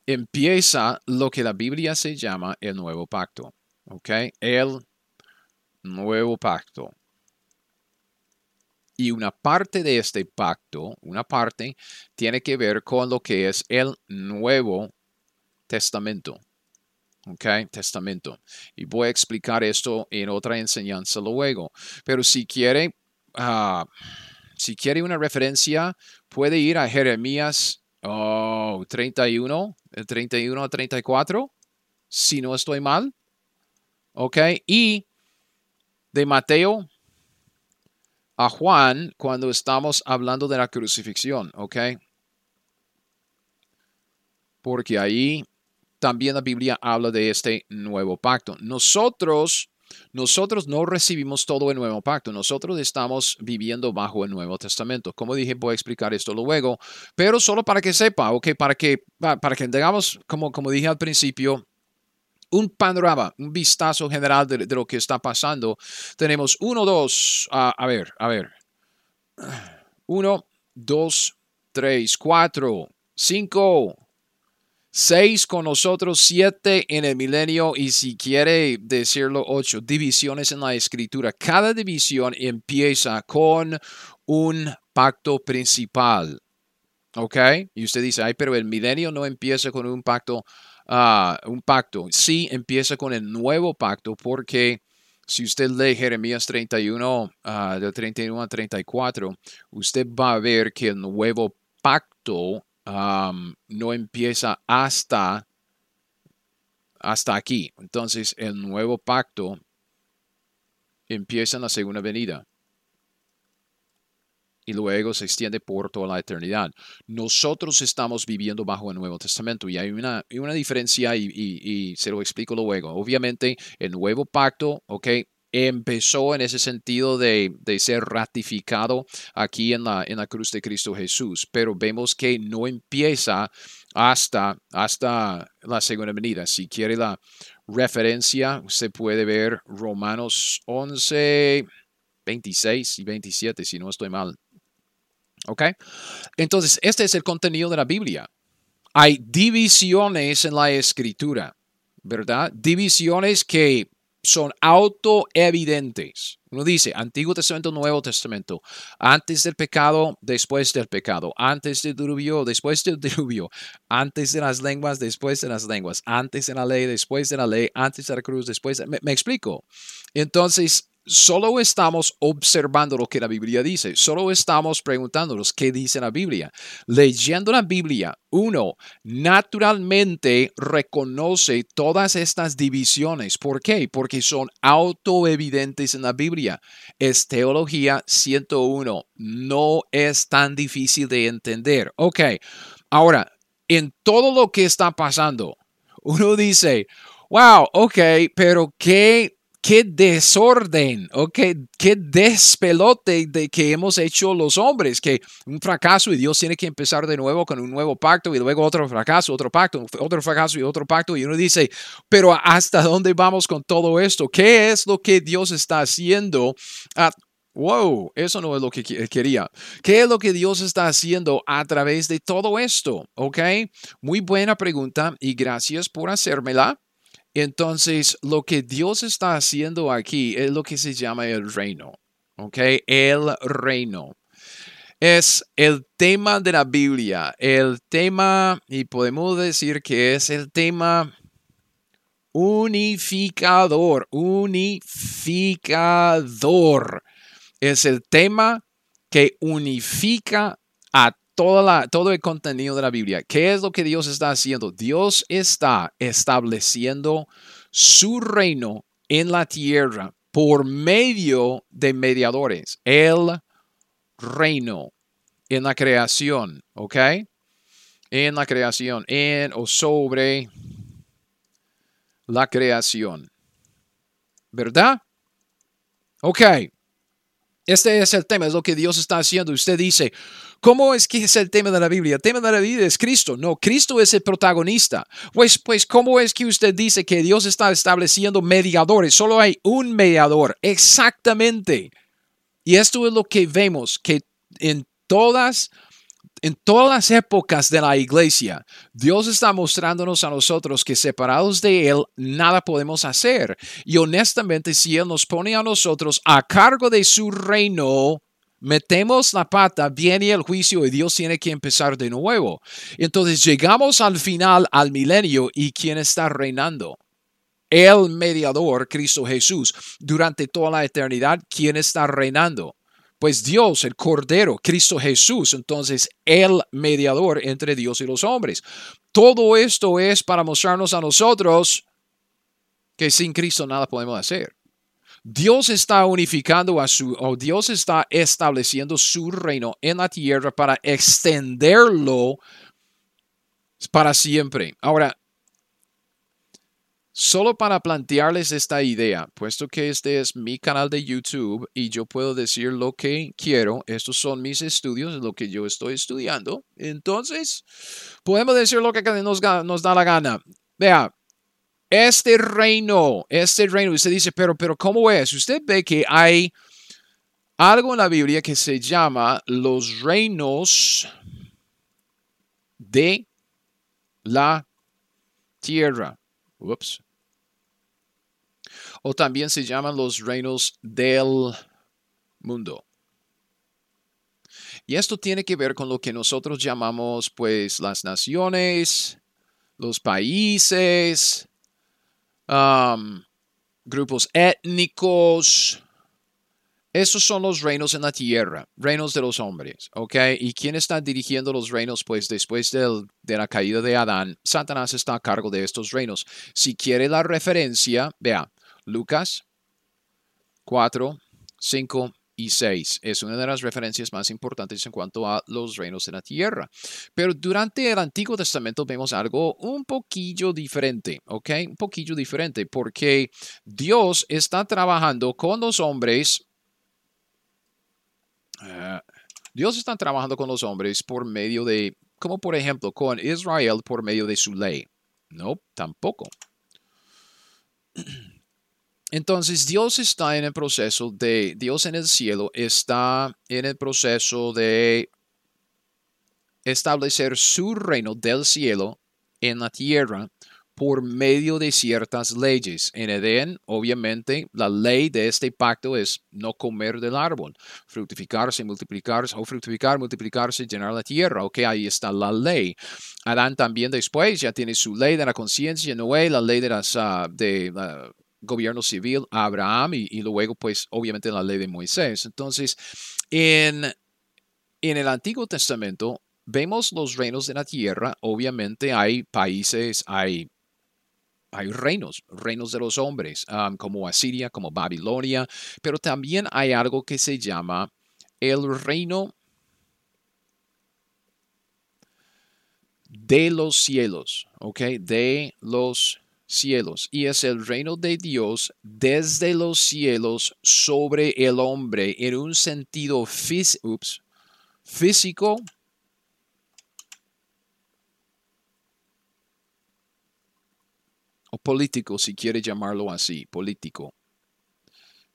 empieza lo que la Biblia se llama el nuevo pacto. ¿Ok? El nuevo pacto. Y una parte de este pacto, una parte, tiene que ver con lo que es el Nuevo Testamento. ¿Ok? Testamento. Y voy a explicar esto en otra enseñanza luego. Pero si quiere, ah, si quiere una referencia, puede ir a Jeremías 31, el 31 a 34, si no estoy mal. ¿Ok? Y de Mateo a Juan cuando estamos hablando de la crucifixión, ¿ok? Porque ahí también la Biblia habla de este nuevo pacto. Nosotros, nosotros no recibimos todo el nuevo pacto. Nosotros estamos viviendo bajo el Nuevo Testamento. Como dije, voy a explicar esto luego, pero solo para que sepa, ¿ok? Para que, para que tengamos, como, como dije al principio, un panorama, un vistazo general de, lo que está pasando. Tenemos uno, dos, a ver, a ver. Uno, dos, tres, cuatro, cinco, seis con nosotros, siete en el milenio y si quiere decirlo, ocho divisiones en la escritura. Cada división empieza con un pacto principal. ¿Ok? Y usted dice, ay, pero el milenio no empieza con un pacto Ah, un pacto. Sí empieza con el nuevo pacto porque si usted lee Jeremías 31, uh, del 31 a 34, usted va a ver que el nuevo pacto no empieza hasta, hasta aquí. Entonces, el nuevo pacto empieza en la segunda venida y luego se extiende por toda la eternidad. Nosotros estamos viviendo bajo el Nuevo Testamento y hay una, una diferencia y, se lo explico luego. Obviamente, el nuevo pacto, ¿ok? Empezó en ese sentido de, ser ratificado aquí en la, en la cruz de Cristo Jesús, pero vemos que no empieza hasta, hasta la segunda venida. Si quiere la referencia, usted puede ver Romanos 11, 26 y 27, si no estoy mal. ¿Ok? Entonces, este es el contenido de la Biblia. Hay divisiones en la escritura, ¿verdad? Divisiones que son autoevidentes. Uno dice Antiguo Testamento, Nuevo Testamento, antes del pecado, después del pecado, antes del diluvio, después del diluvio, antes de las lenguas, después de las lenguas, antes de la ley, después de la ley, antes de la cruz, después de... me explico. Entonces, solo estamos observando lo que la Biblia dice, solo estamos preguntándonos qué dice la Biblia. Leyendo la Biblia, uno naturalmente reconoce todas estas divisiones. ¿Por qué? Porque son autoevidentes en la Biblia. Es teología 101. No es tan difícil de entender. Ok, ahora, en todo lo que está pasando, uno dice, wow, ok, pero ¿qué qué desorden o qué, despelote de que hemos hecho los hombres, que un fracaso y Dios tiene que empezar de nuevo con un nuevo pacto y luego otro fracaso, otro pacto, otro fracaso y otro pacto. Y uno dice, pero ¿hasta dónde vamos con todo esto? ¿Qué es lo que Dios está haciendo? Ah, wow, eso no es lo que quería. ¿Qué es lo que Dios está haciendo a través de todo esto? ¿Ok? Muy buena pregunta y gracias por hacérmela. Entonces, lo que Dios está haciendo aquí es lo que se llama el reino. ¿Ok? El reino. Es el tema de la Biblia, el tema, y podemos decir que es el tema unificador, unificador. Es el tema que unifica a todo el contenido de la Biblia. ¿Qué es lo que Dios está haciendo? Dios está estableciendo su reino en la tierra por medio de mediadores. El reino en la creación, ¿ok? En la creación, en o sobre la creación. ¿Verdad? Ok. Este es el tema, es lo que Dios está haciendo. Usted dice, ¿cómo es que es el tema de la Biblia? El tema de la Biblia es Cristo. No, Cristo es el protagonista. Pues, pues, ¿cómo es que usted dice que Dios está estableciendo mediadores? Solo hay un mediador. Exactamente. Y esto es lo que vemos, que en todas en todas las épocas de la iglesia, Dios está mostrándonos a nosotros que separados de Él nada podemos hacer. Y honestamente, si Él nos pone a nosotros a cargo de su reino, metemos la pata, viene el juicio y Dios tiene que empezar de nuevo. Entonces llegamos al final, al milenio, y ¿quién está reinando? El mediador, Cristo Jesús. Durante toda la eternidad, ¿quién está reinando? pues Dios, el Cordero, Cristo Jesús, entonces el mediador entre Dios y los hombres. Todo esto es para mostrarnos a nosotros que sin Cristo nada podemos hacer. Dios está unificando a su, o Dios está estableciendo su reino en la tierra para extenderlo para siempre. Ahora, Solo para plantearles esta idea, puesto que este es mi canal de YouTube y yo puedo decir lo que quiero, estos son mis estudios, lo que yo estoy estudiando, entonces podemos decir lo que nos, nos da la gana. Vea, este reino, este reino, usted dice, pero, pero ¿cómo es? Usted ve que hay algo en la Biblia que se llama los reinos de la tierra. O también se llaman los reinos del mundo. Y esto tiene que ver con lo que nosotros llamamos pues las naciones, los países, grupos étnicos. Esos son los reinos en la tierra, reinos de los hombres, ¿ok? ¿Y quién está dirigiendo los reinos? Pues después de la caída de Adán, Satanás está a cargo de estos reinos. Si quiere la referencia, vea, Lucas 4, 5 y 6 es una de las referencias más importantes en cuanto a los reinos de la tierra. Pero durante el Antiguo Testamento vemos algo un poquillo diferente, ¿ok? Un poquillo diferente porque Dios está trabajando con los hombres. Eh, Dios está trabajando con los hombres por medio de, como por ejemplo, con Israel por medio de su ley. No, tampoco. Entonces Dios está en el proceso de, Dios en el cielo está en el proceso de establecer su reino del cielo en la tierra por medio de ciertas leyes. En Edén, obviamente, la ley de este pacto es no comer del árbol, fructificarse, multiplicarse, o fructificar, multiplicarse, llenar la tierra. Ok, ahí está la ley. Adán también después ya tiene su ley de la conciencia, Noé, la ley de las, uh, de, gobierno civil Abraham y, luego pues obviamente la ley de Moisés. Entonces, en, en el Antiguo Testamento vemos los reinos de la tierra, obviamente hay países, hay hay reinos, reinos de los hombres, um, como Asiria, como Babilonia, pero también hay algo que se llama el reino de los cielos, ¿ok? De los cielos y es el reino de Dios desde los cielos sobre el hombre en un sentido físico o político, si quiere llamarlo así, político.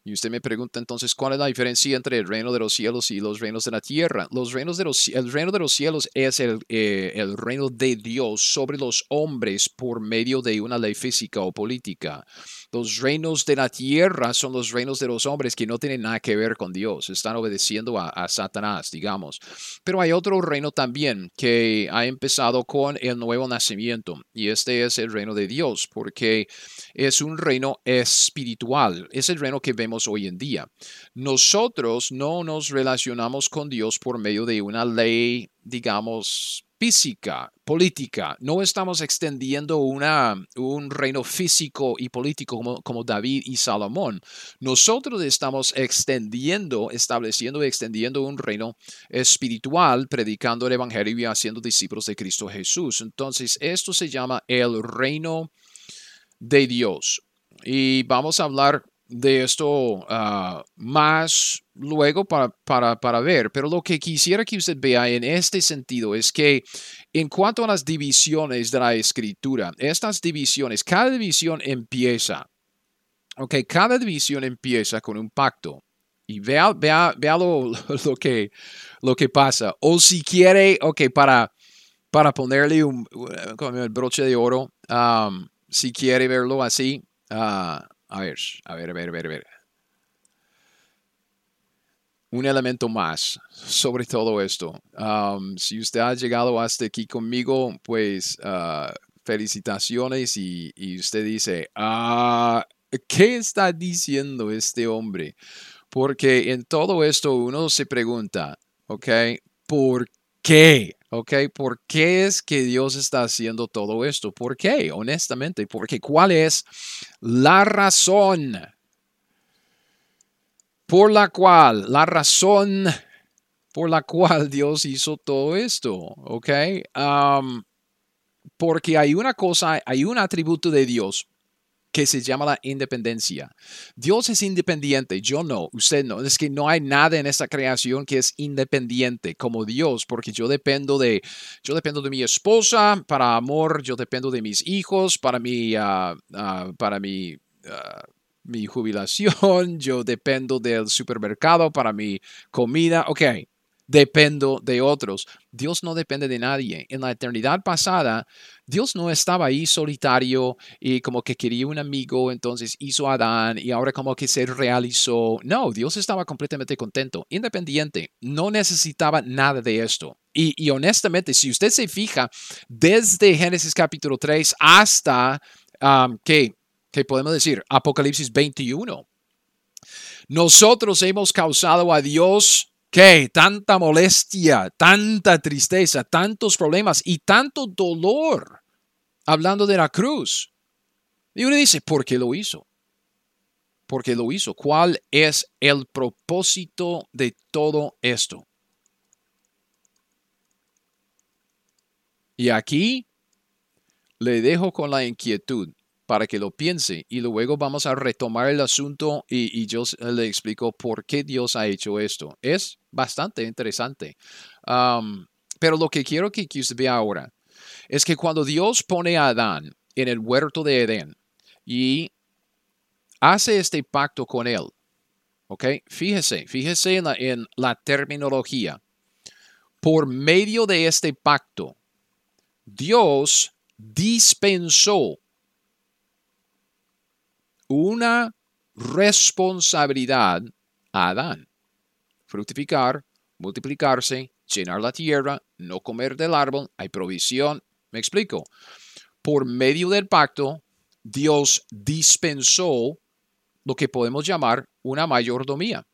Y usted me pregunta entonces, ¿cuál es la diferencia entre el reino de los cielos y los reinos de la tierra? Los reinos de los, el reino de los cielos es el, eh, el reino de Dios sobre los hombres por medio de una ley física o política. Los reinos de la tierra son los reinos de los hombres que no tienen nada que ver con Dios, están obedeciendo a, a, Satanás, digamos. Pero hay otro reino también que ha empezado con el nuevo nacimiento y este es el reino de Dios porque es un reino espiritual, es el reino que vemos hoy en día. Nosotros no nos relacionamos con Dios por medio de una ley, digamos, física, política. No estamos extendiendo una, un reino físico y político como, como, David y Salomón. Nosotros estamos extendiendo, estableciendo y extendiendo un reino espiritual, predicando el Evangelio y haciendo discípulos de Cristo Jesús. Entonces, esto se llama el reino de Dios. Y vamos a hablar de esto uh, más luego para, para, para, ver, pero lo que quisiera que usted vea en este sentido es que en cuanto a las divisiones de la escritura, estas divisiones, cada división empieza, ok, cada división empieza con un pacto. Y vea, vea, vea lo, lo, que, lo que pasa. O si quiere, ok, para, para ponerle un, broche de oro, si quiere verlo así, uh, a ver, a ver, a ver, a ver, a ver. Un elemento más sobre todo esto. Um, si usted ha llegado hasta aquí conmigo, pues uh, felicitaciones y, y, usted dice, ah, ¿qué está diciendo este hombre? Porque en todo esto uno se pregunta, ¿ok? ¿Por qué? ¿Ok? ¿Por qué es que Dios está haciendo todo esto? ¿Por qué? Honestamente, porque ¿cuál es la razón por la cual, la razón por la cual Dios hizo todo esto? ¿Ok? Porque hay una cosa, hay un atributo de Dios que se llama la independencia. Dios es independiente, yo no, usted no. Es que no hay nada en esta creación que es independiente como Dios, porque yo dependo de, yo dependo de mi esposa para amor, yo dependo de mis hijos para mi, uh, uh, para mi, uh, mi jubilación, yo dependo del supermercado para mi comida. Ok, dependo de otros. Dios no depende de nadie. En la eternidad pasada, Dios no estaba ahí solitario y como que quería un amigo, entonces hizo a Adán y ahora como que se realizó. No, Dios estaba completamente contento, independiente, no necesitaba nada de esto. Y, honestamente, si usted se fija, desde Génesis capítulo 3 hasta, um, ¿qué? ¿qué podemos decir? Apocalipsis 21. Nosotros hemos causado a Dios ¿Qué? Tanta molestia, tanta tristeza, tantos problemas y tanto dolor hablando de la cruz. Y uno dice, ¿por qué lo hizo? ¿Por qué lo hizo? ¿Cuál es el propósito de todo esto? Y aquí le dejo con la inquietud para que lo piense y luego vamos a retomar el asunto y, yo le explico por qué Dios ha hecho esto. Es bastante interesante. pero lo que quiero que, usted vea ahora es que cuando Dios pone a Adán en el huerto de Edén y hace este pacto con él, ¿ok? Fíjese, fíjese en la terminología. Por medio de este pacto, Dios dispensó una responsabilidad a Adán. Fructificar, multiplicarse, llenar la tierra, no comer del árbol, hay provisión. Me explico. Por medio del pacto, Dios dispensó lo que podemos llamar una mayordomía.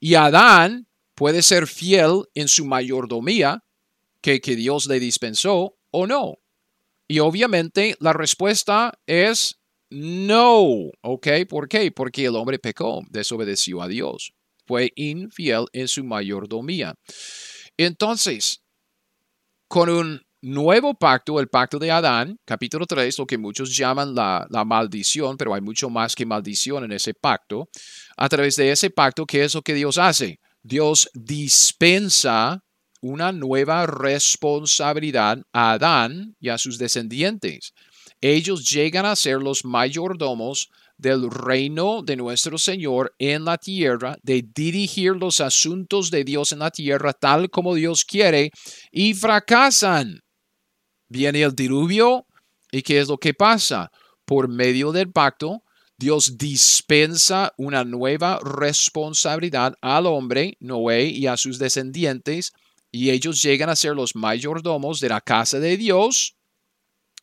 Y Adán puede ser fiel en su mayordomía que, que Dios le dispensó o no. Y obviamente la respuesta es no, ¿ok? ¿Por qué? Porque el hombre pecó, desobedeció a Dios, fue infiel en su mayordomía. Entonces, con un nuevo pacto, el pacto de Adán, capítulo 3, lo que muchos llaman la, la, maldición, pero hay mucho más que maldición en ese pacto. A través de ese pacto, ¿qué es lo que Dios hace? Dios dispensa una nueva responsabilidad a Adán y a sus descendientes ellos llegan a ser los mayordomos del reino de nuestro Señor en la tierra, de dirigir los asuntos de Dios en la tierra tal como Dios quiere y fracasan. Viene el diluvio y ¿qué es lo que pasa? Por medio del pacto, Dios dispensa una nueva responsabilidad al hombre, Noé y a sus descendientes, y ellos llegan a ser los mayordomos de la casa de Dios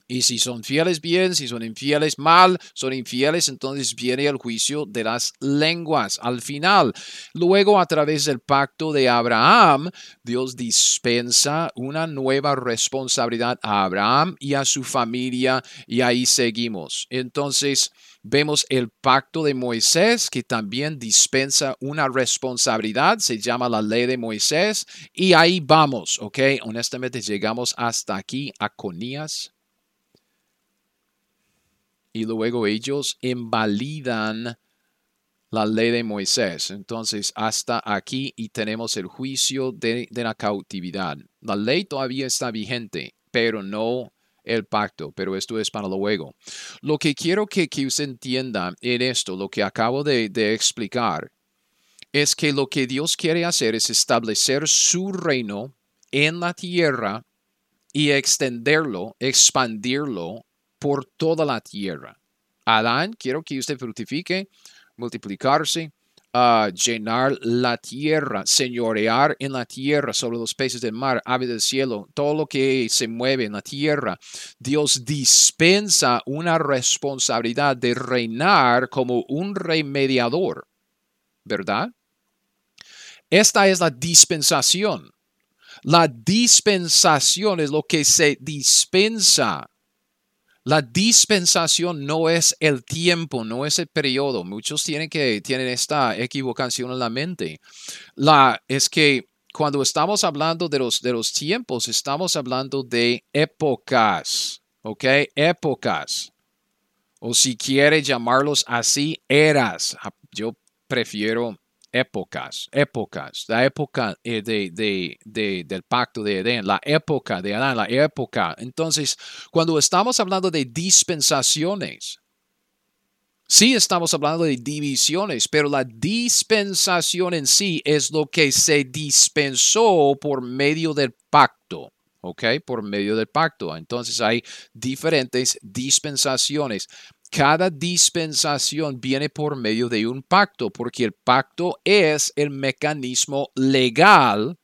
y si son fieles bien, si son infieles mal, son infieles, entonces viene el juicio de las lenguas al final. Luego, a través del pacto de Abraham, Dios dispensa una nueva responsabilidad a Abraham y a su familia y ahí seguimos. Entonces, vemos el pacto de Moisés que también dispensa una responsabilidad, se llama la ley de Moisés y ahí vamos, ¿ok? Honestamente llegamos hasta aquí a Conías y luego ellos invalidan la ley de Moisés. Entonces, hasta aquí y tenemos el juicio de, la cautividad. La ley todavía está vigente, pero no el pacto, pero esto es para luego. Lo que quiero que, que usted entienda en esto, lo que acabo de, de explicar, es que lo que Dios quiere hacer es establecer su reino en la tierra y extenderlo, expandirlo por toda la tierra. Adán, quiero que usted fructifique, multiplicarse, uh, llenar la tierra, señorear en la tierra sobre los peces del mar, aves del cielo, todo lo que se mueve en la tierra. Dios dispensa una responsabilidad de reinar como un rey mediador, ¿verdad? Esta es la dispensación. La dispensación es lo que se dispensa la dispensación no es el tiempo, no es el periodo. Muchos tienen, tienen esta equivocación en la mente. La, es que cuando estamos hablando de los, de los tiempos, estamos hablando de épocas, ¿ok? Épocas. O si quiere llamarlos así, eras. Yo prefiero épocas, épocas, la época eh, de, del pacto de Edén, la época de Adán, la época. Entonces, cuando estamos hablando de dispensaciones, sí estamos hablando de divisiones, pero la dispensación en sí es lo que se dispensó por medio del pacto. ¿ok? Por medio del pacto. Entonces hay diferentes dispensaciones cada dispensación viene por medio de un pacto, porque el pacto es el mecanismo legal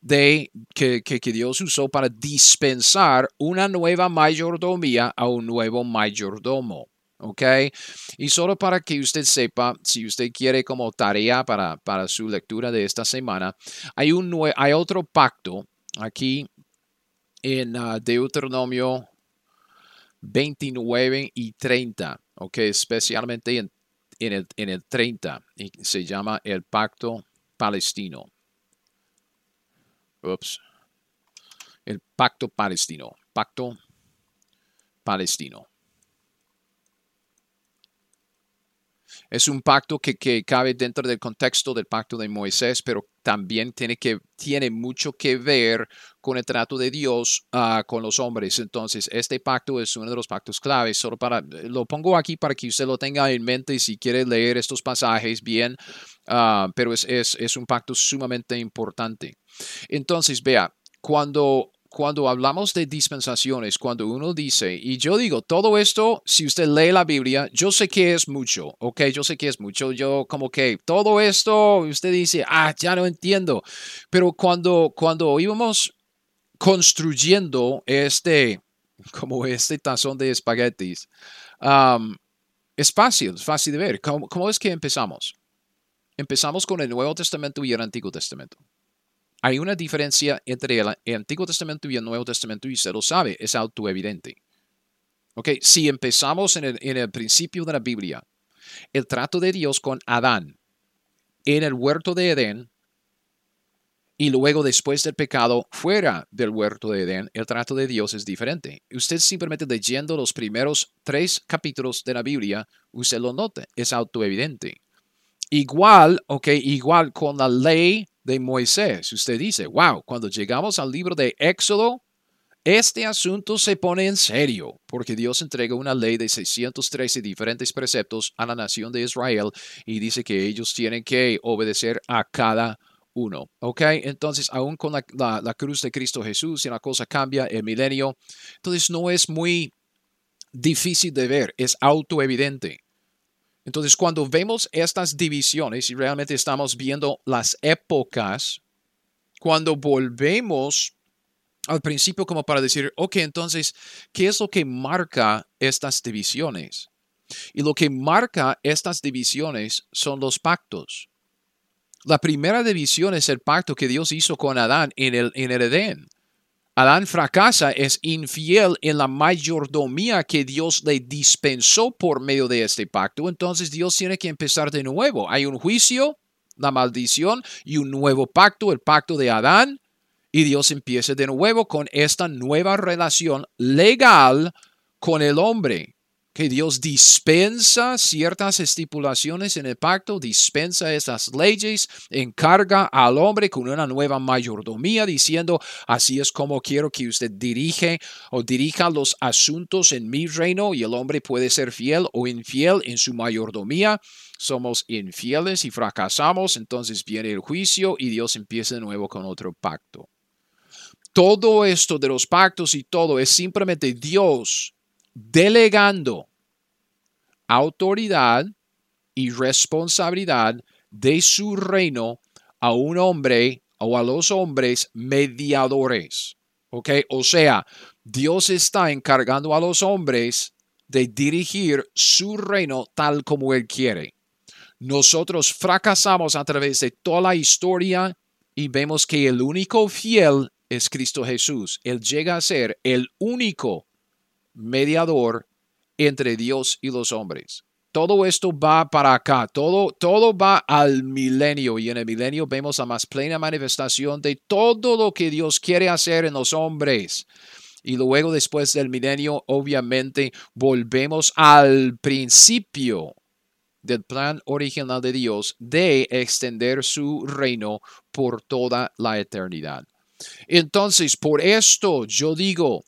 de, que, Dios usó para dispensar una nueva mayordomía a un nuevo mayordomo. ¿ok? Y solo para que usted sepa, si usted quiere como tarea para, para su lectura de esta semana, hay, un, hay otro pacto aquí en uh, Deuteronomio 29 y 30, ok, especialmente en, el, en el 30, y se llama el pacto palestino. Ups. El pacto palestino. Pacto palestino. Es un pacto que, cabe dentro del contexto del pacto de Moisés, pero también tiene, que, tiene mucho que ver con el trato de Dios ah, con los hombres. Entonces, este pacto es uno de los pactos claves. Solo para, lo pongo aquí para que usted lo tenga en mente si quiere leer estos pasajes bien, ah, pero es, es un pacto sumamente importante. Entonces, vea, cuando cuando hablamos de dispensaciones, cuando uno dice, y yo digo, todo esto, si usted lee la Biblia, yo sé que es mucho, ok, yo sé que es mucho, yo como que todo esto, usted dice, ah, ya no entiendo, pero cuando, cuando íbamos construyendo este, como este tazón de espaguetis, es fácil, es fácil de ver. ¿Cómo es que empezamos? Empezamos con el Nuevo Testamento y el Antiguo Testamento. Hay una diferencia entre el, Antiguo Testamento y el Nuevo Testamento y usted lo sabe, es autoevidente. Ok, si empezamos en el, en el principio de la Biblia, el trato de Dios con Adán en el huerto de Edén y luego después del pecado fuera del huerto de Edén, el trato de Dios es diferente. Usted simplemente leyendo los primeros tres capítulos de la Biblia, usted lo nota, es autoevidente. Igual, ok, igual con la ley de Moisés. Usted dice, wow, cuando llegamos al libro de Éxodo, este asunto se pone en serio porque Dios entrega una ley de 613 diferentes preceptos a la nación de Israel y dice que ellos tienen que obedecer a cada uno. ¿Ok? Entonces, aún con la, cruz de Cristo Jesús, y la cosa cambia, el milenio, entonces no es muy difícil de ver, es autoevidente. Entonces, cuando vemos estas divisiones y realmente estamos viendo las épocas, cuando volvemos al principio como para decir, ok, entonces, ¿qué es lo que marca estas divisiones? Y lo que marca estas divisiones son los pactos. La primera división es el pacto que Dios hizo con Adán en el, en el Edén. Adán fracasa, es infiel en la mayordomía que Dios le dispensó por medio de este pacto. Entonces Dios tiene que empezar de nuevo. Hay un juicio, la maldición y un nuevo pacto, el pacto de Adán. Y Dios empieza de nuevo con esta nueva relación legal con el hombre que Dios dispensa ciertas estipulaciones en el pacto, dispensa esas leyes, encarga al hombre con una nueva mayordomía, diciendo, así es como quiero que usted dirige o dirija los asuntos en mi reino y el hombre puede ser fiel o infiel en su mayordomía. Somos infieles y fracasamos, entonces viene el juicio y Dios empieza de nuevo con otro pacto. Todo esto de los pactos y todo es simplemente Dios delegando autoridad y responsabilidad de su reino a un hombre o a los hombres mediadores. ¿Ok? O sea, Dios está encargando a los hombres de dirigir su reino tal como Él quiere. Nosotros fracasamos a través de toda la historia y vemos que el único fiel es Cristo Jesús. Él llega a ser el único mediador entre Dios y los hombres. Todo esto va para acá, todo, todo va al milenio y en el milenio vemos la más plena manifestación de todo lo que Dios quiere hacer en los hombres. Y luego después del milenio, obviamente, volvemos al principio del plan original de Dios de extender su reino por toda la eternidad. Entonces, por esto yo digo,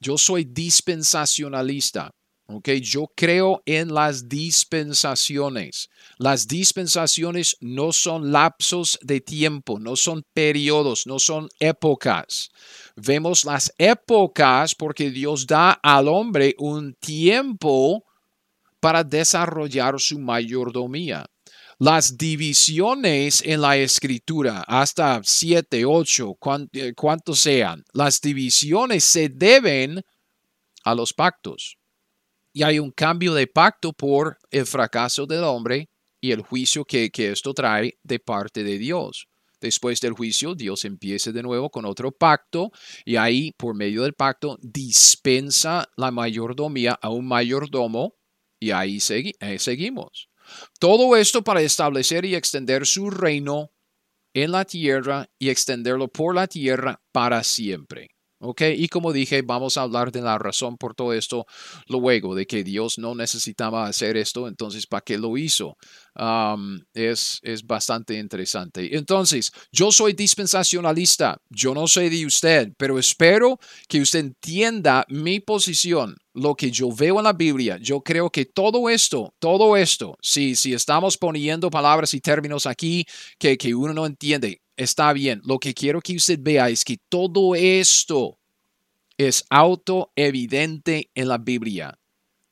yo soy dispensacionalista. Okay, yo creo en las dispensaciones. Las dispensaciones no son lapsos de tiempo, no son periodos, no son épocas. Vemos las épocas porque Dios da al hombre un tiempo para desarrollar su mayordomía. Las divisiones en la escritura, hasta siete, ocho, eh, cuantos sean, las divisiones se deben a los pactos. Y hay un cambio de pacto por el fracaso del hombre y el juicio que, que esto trae de parte de Dios. Después del juicio, Dios empieza de nuevo con otro pacto y ahí, por medio del pacto, dispensa la mayordomía a un mayordomo y ahí seguimos. Todo esto para establecer y extender su reino en la tierra y extenderlo por la tierra para siempre. ¿Ok? Y como dije, vamos a hablar de la razón por todo esto luego, de que Dios no necesitaba hacer esto, entonces, ¿para qué lo hizo? es, es bastante interesante. Entonces, yo soy dispensacionalista, yo no sé de usted, pero espero que usted entienda mi posición, lo que yo veo en la Biblia. Yo creo que todo esto, todo esto, si, si estamos poniendo palabras y términos aquí que, que uno no entiende, está bien. Lo que quiero que usted vea es que todo esto es autoevidente en la Biblia.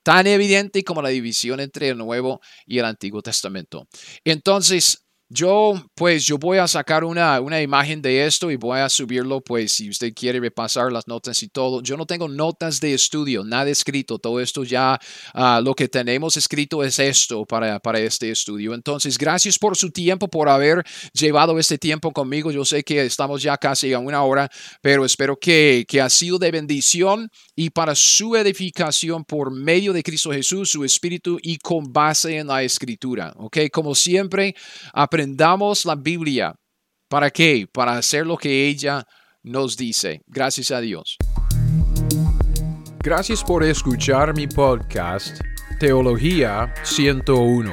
Tan evidente como la división entre el Nuevo y el Antiguo Testamento. Entonces, yo, pues, yo voy a sacar una, una imagen de esto y voy a subirlo, pues, si usted quiere repasar las notas y todo. Yo no tengo notas de estudio, nada escrito. Todo esto ya, ah, lo que tenemos escrito es esto para, para este estudio. Entonces, gracias por su tiempo, por haber llevado este tiempo conmigo. Yo sé que estamos ya casi a una hora, pero espero que, que ha sido de bendición y para su edificación por medio de Cristo Jesús, su Espíritu y con base en la Escritura. Ok, como siempre, aprendamos la Biblia. ¿Para qué? Para hacer lo que ella nos dice. Gracias a Dios. Gracias por escuchar mi podcast Teología 101.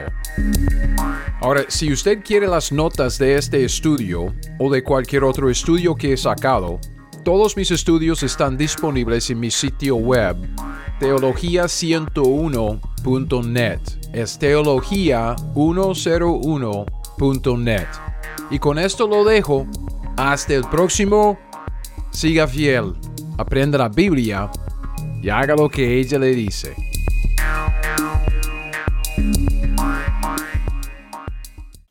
Ahora, si usted quiere las notas de este estudio o de cualquier otro estudio que he sacado, Todos mis estudios están disponibles en mi sitio web, teología101.net. Es teología101.net. Y con esto lo dejo. Hasta el próximo. Siga fiel, aprenda la Biblia y haga lo que ella le dice.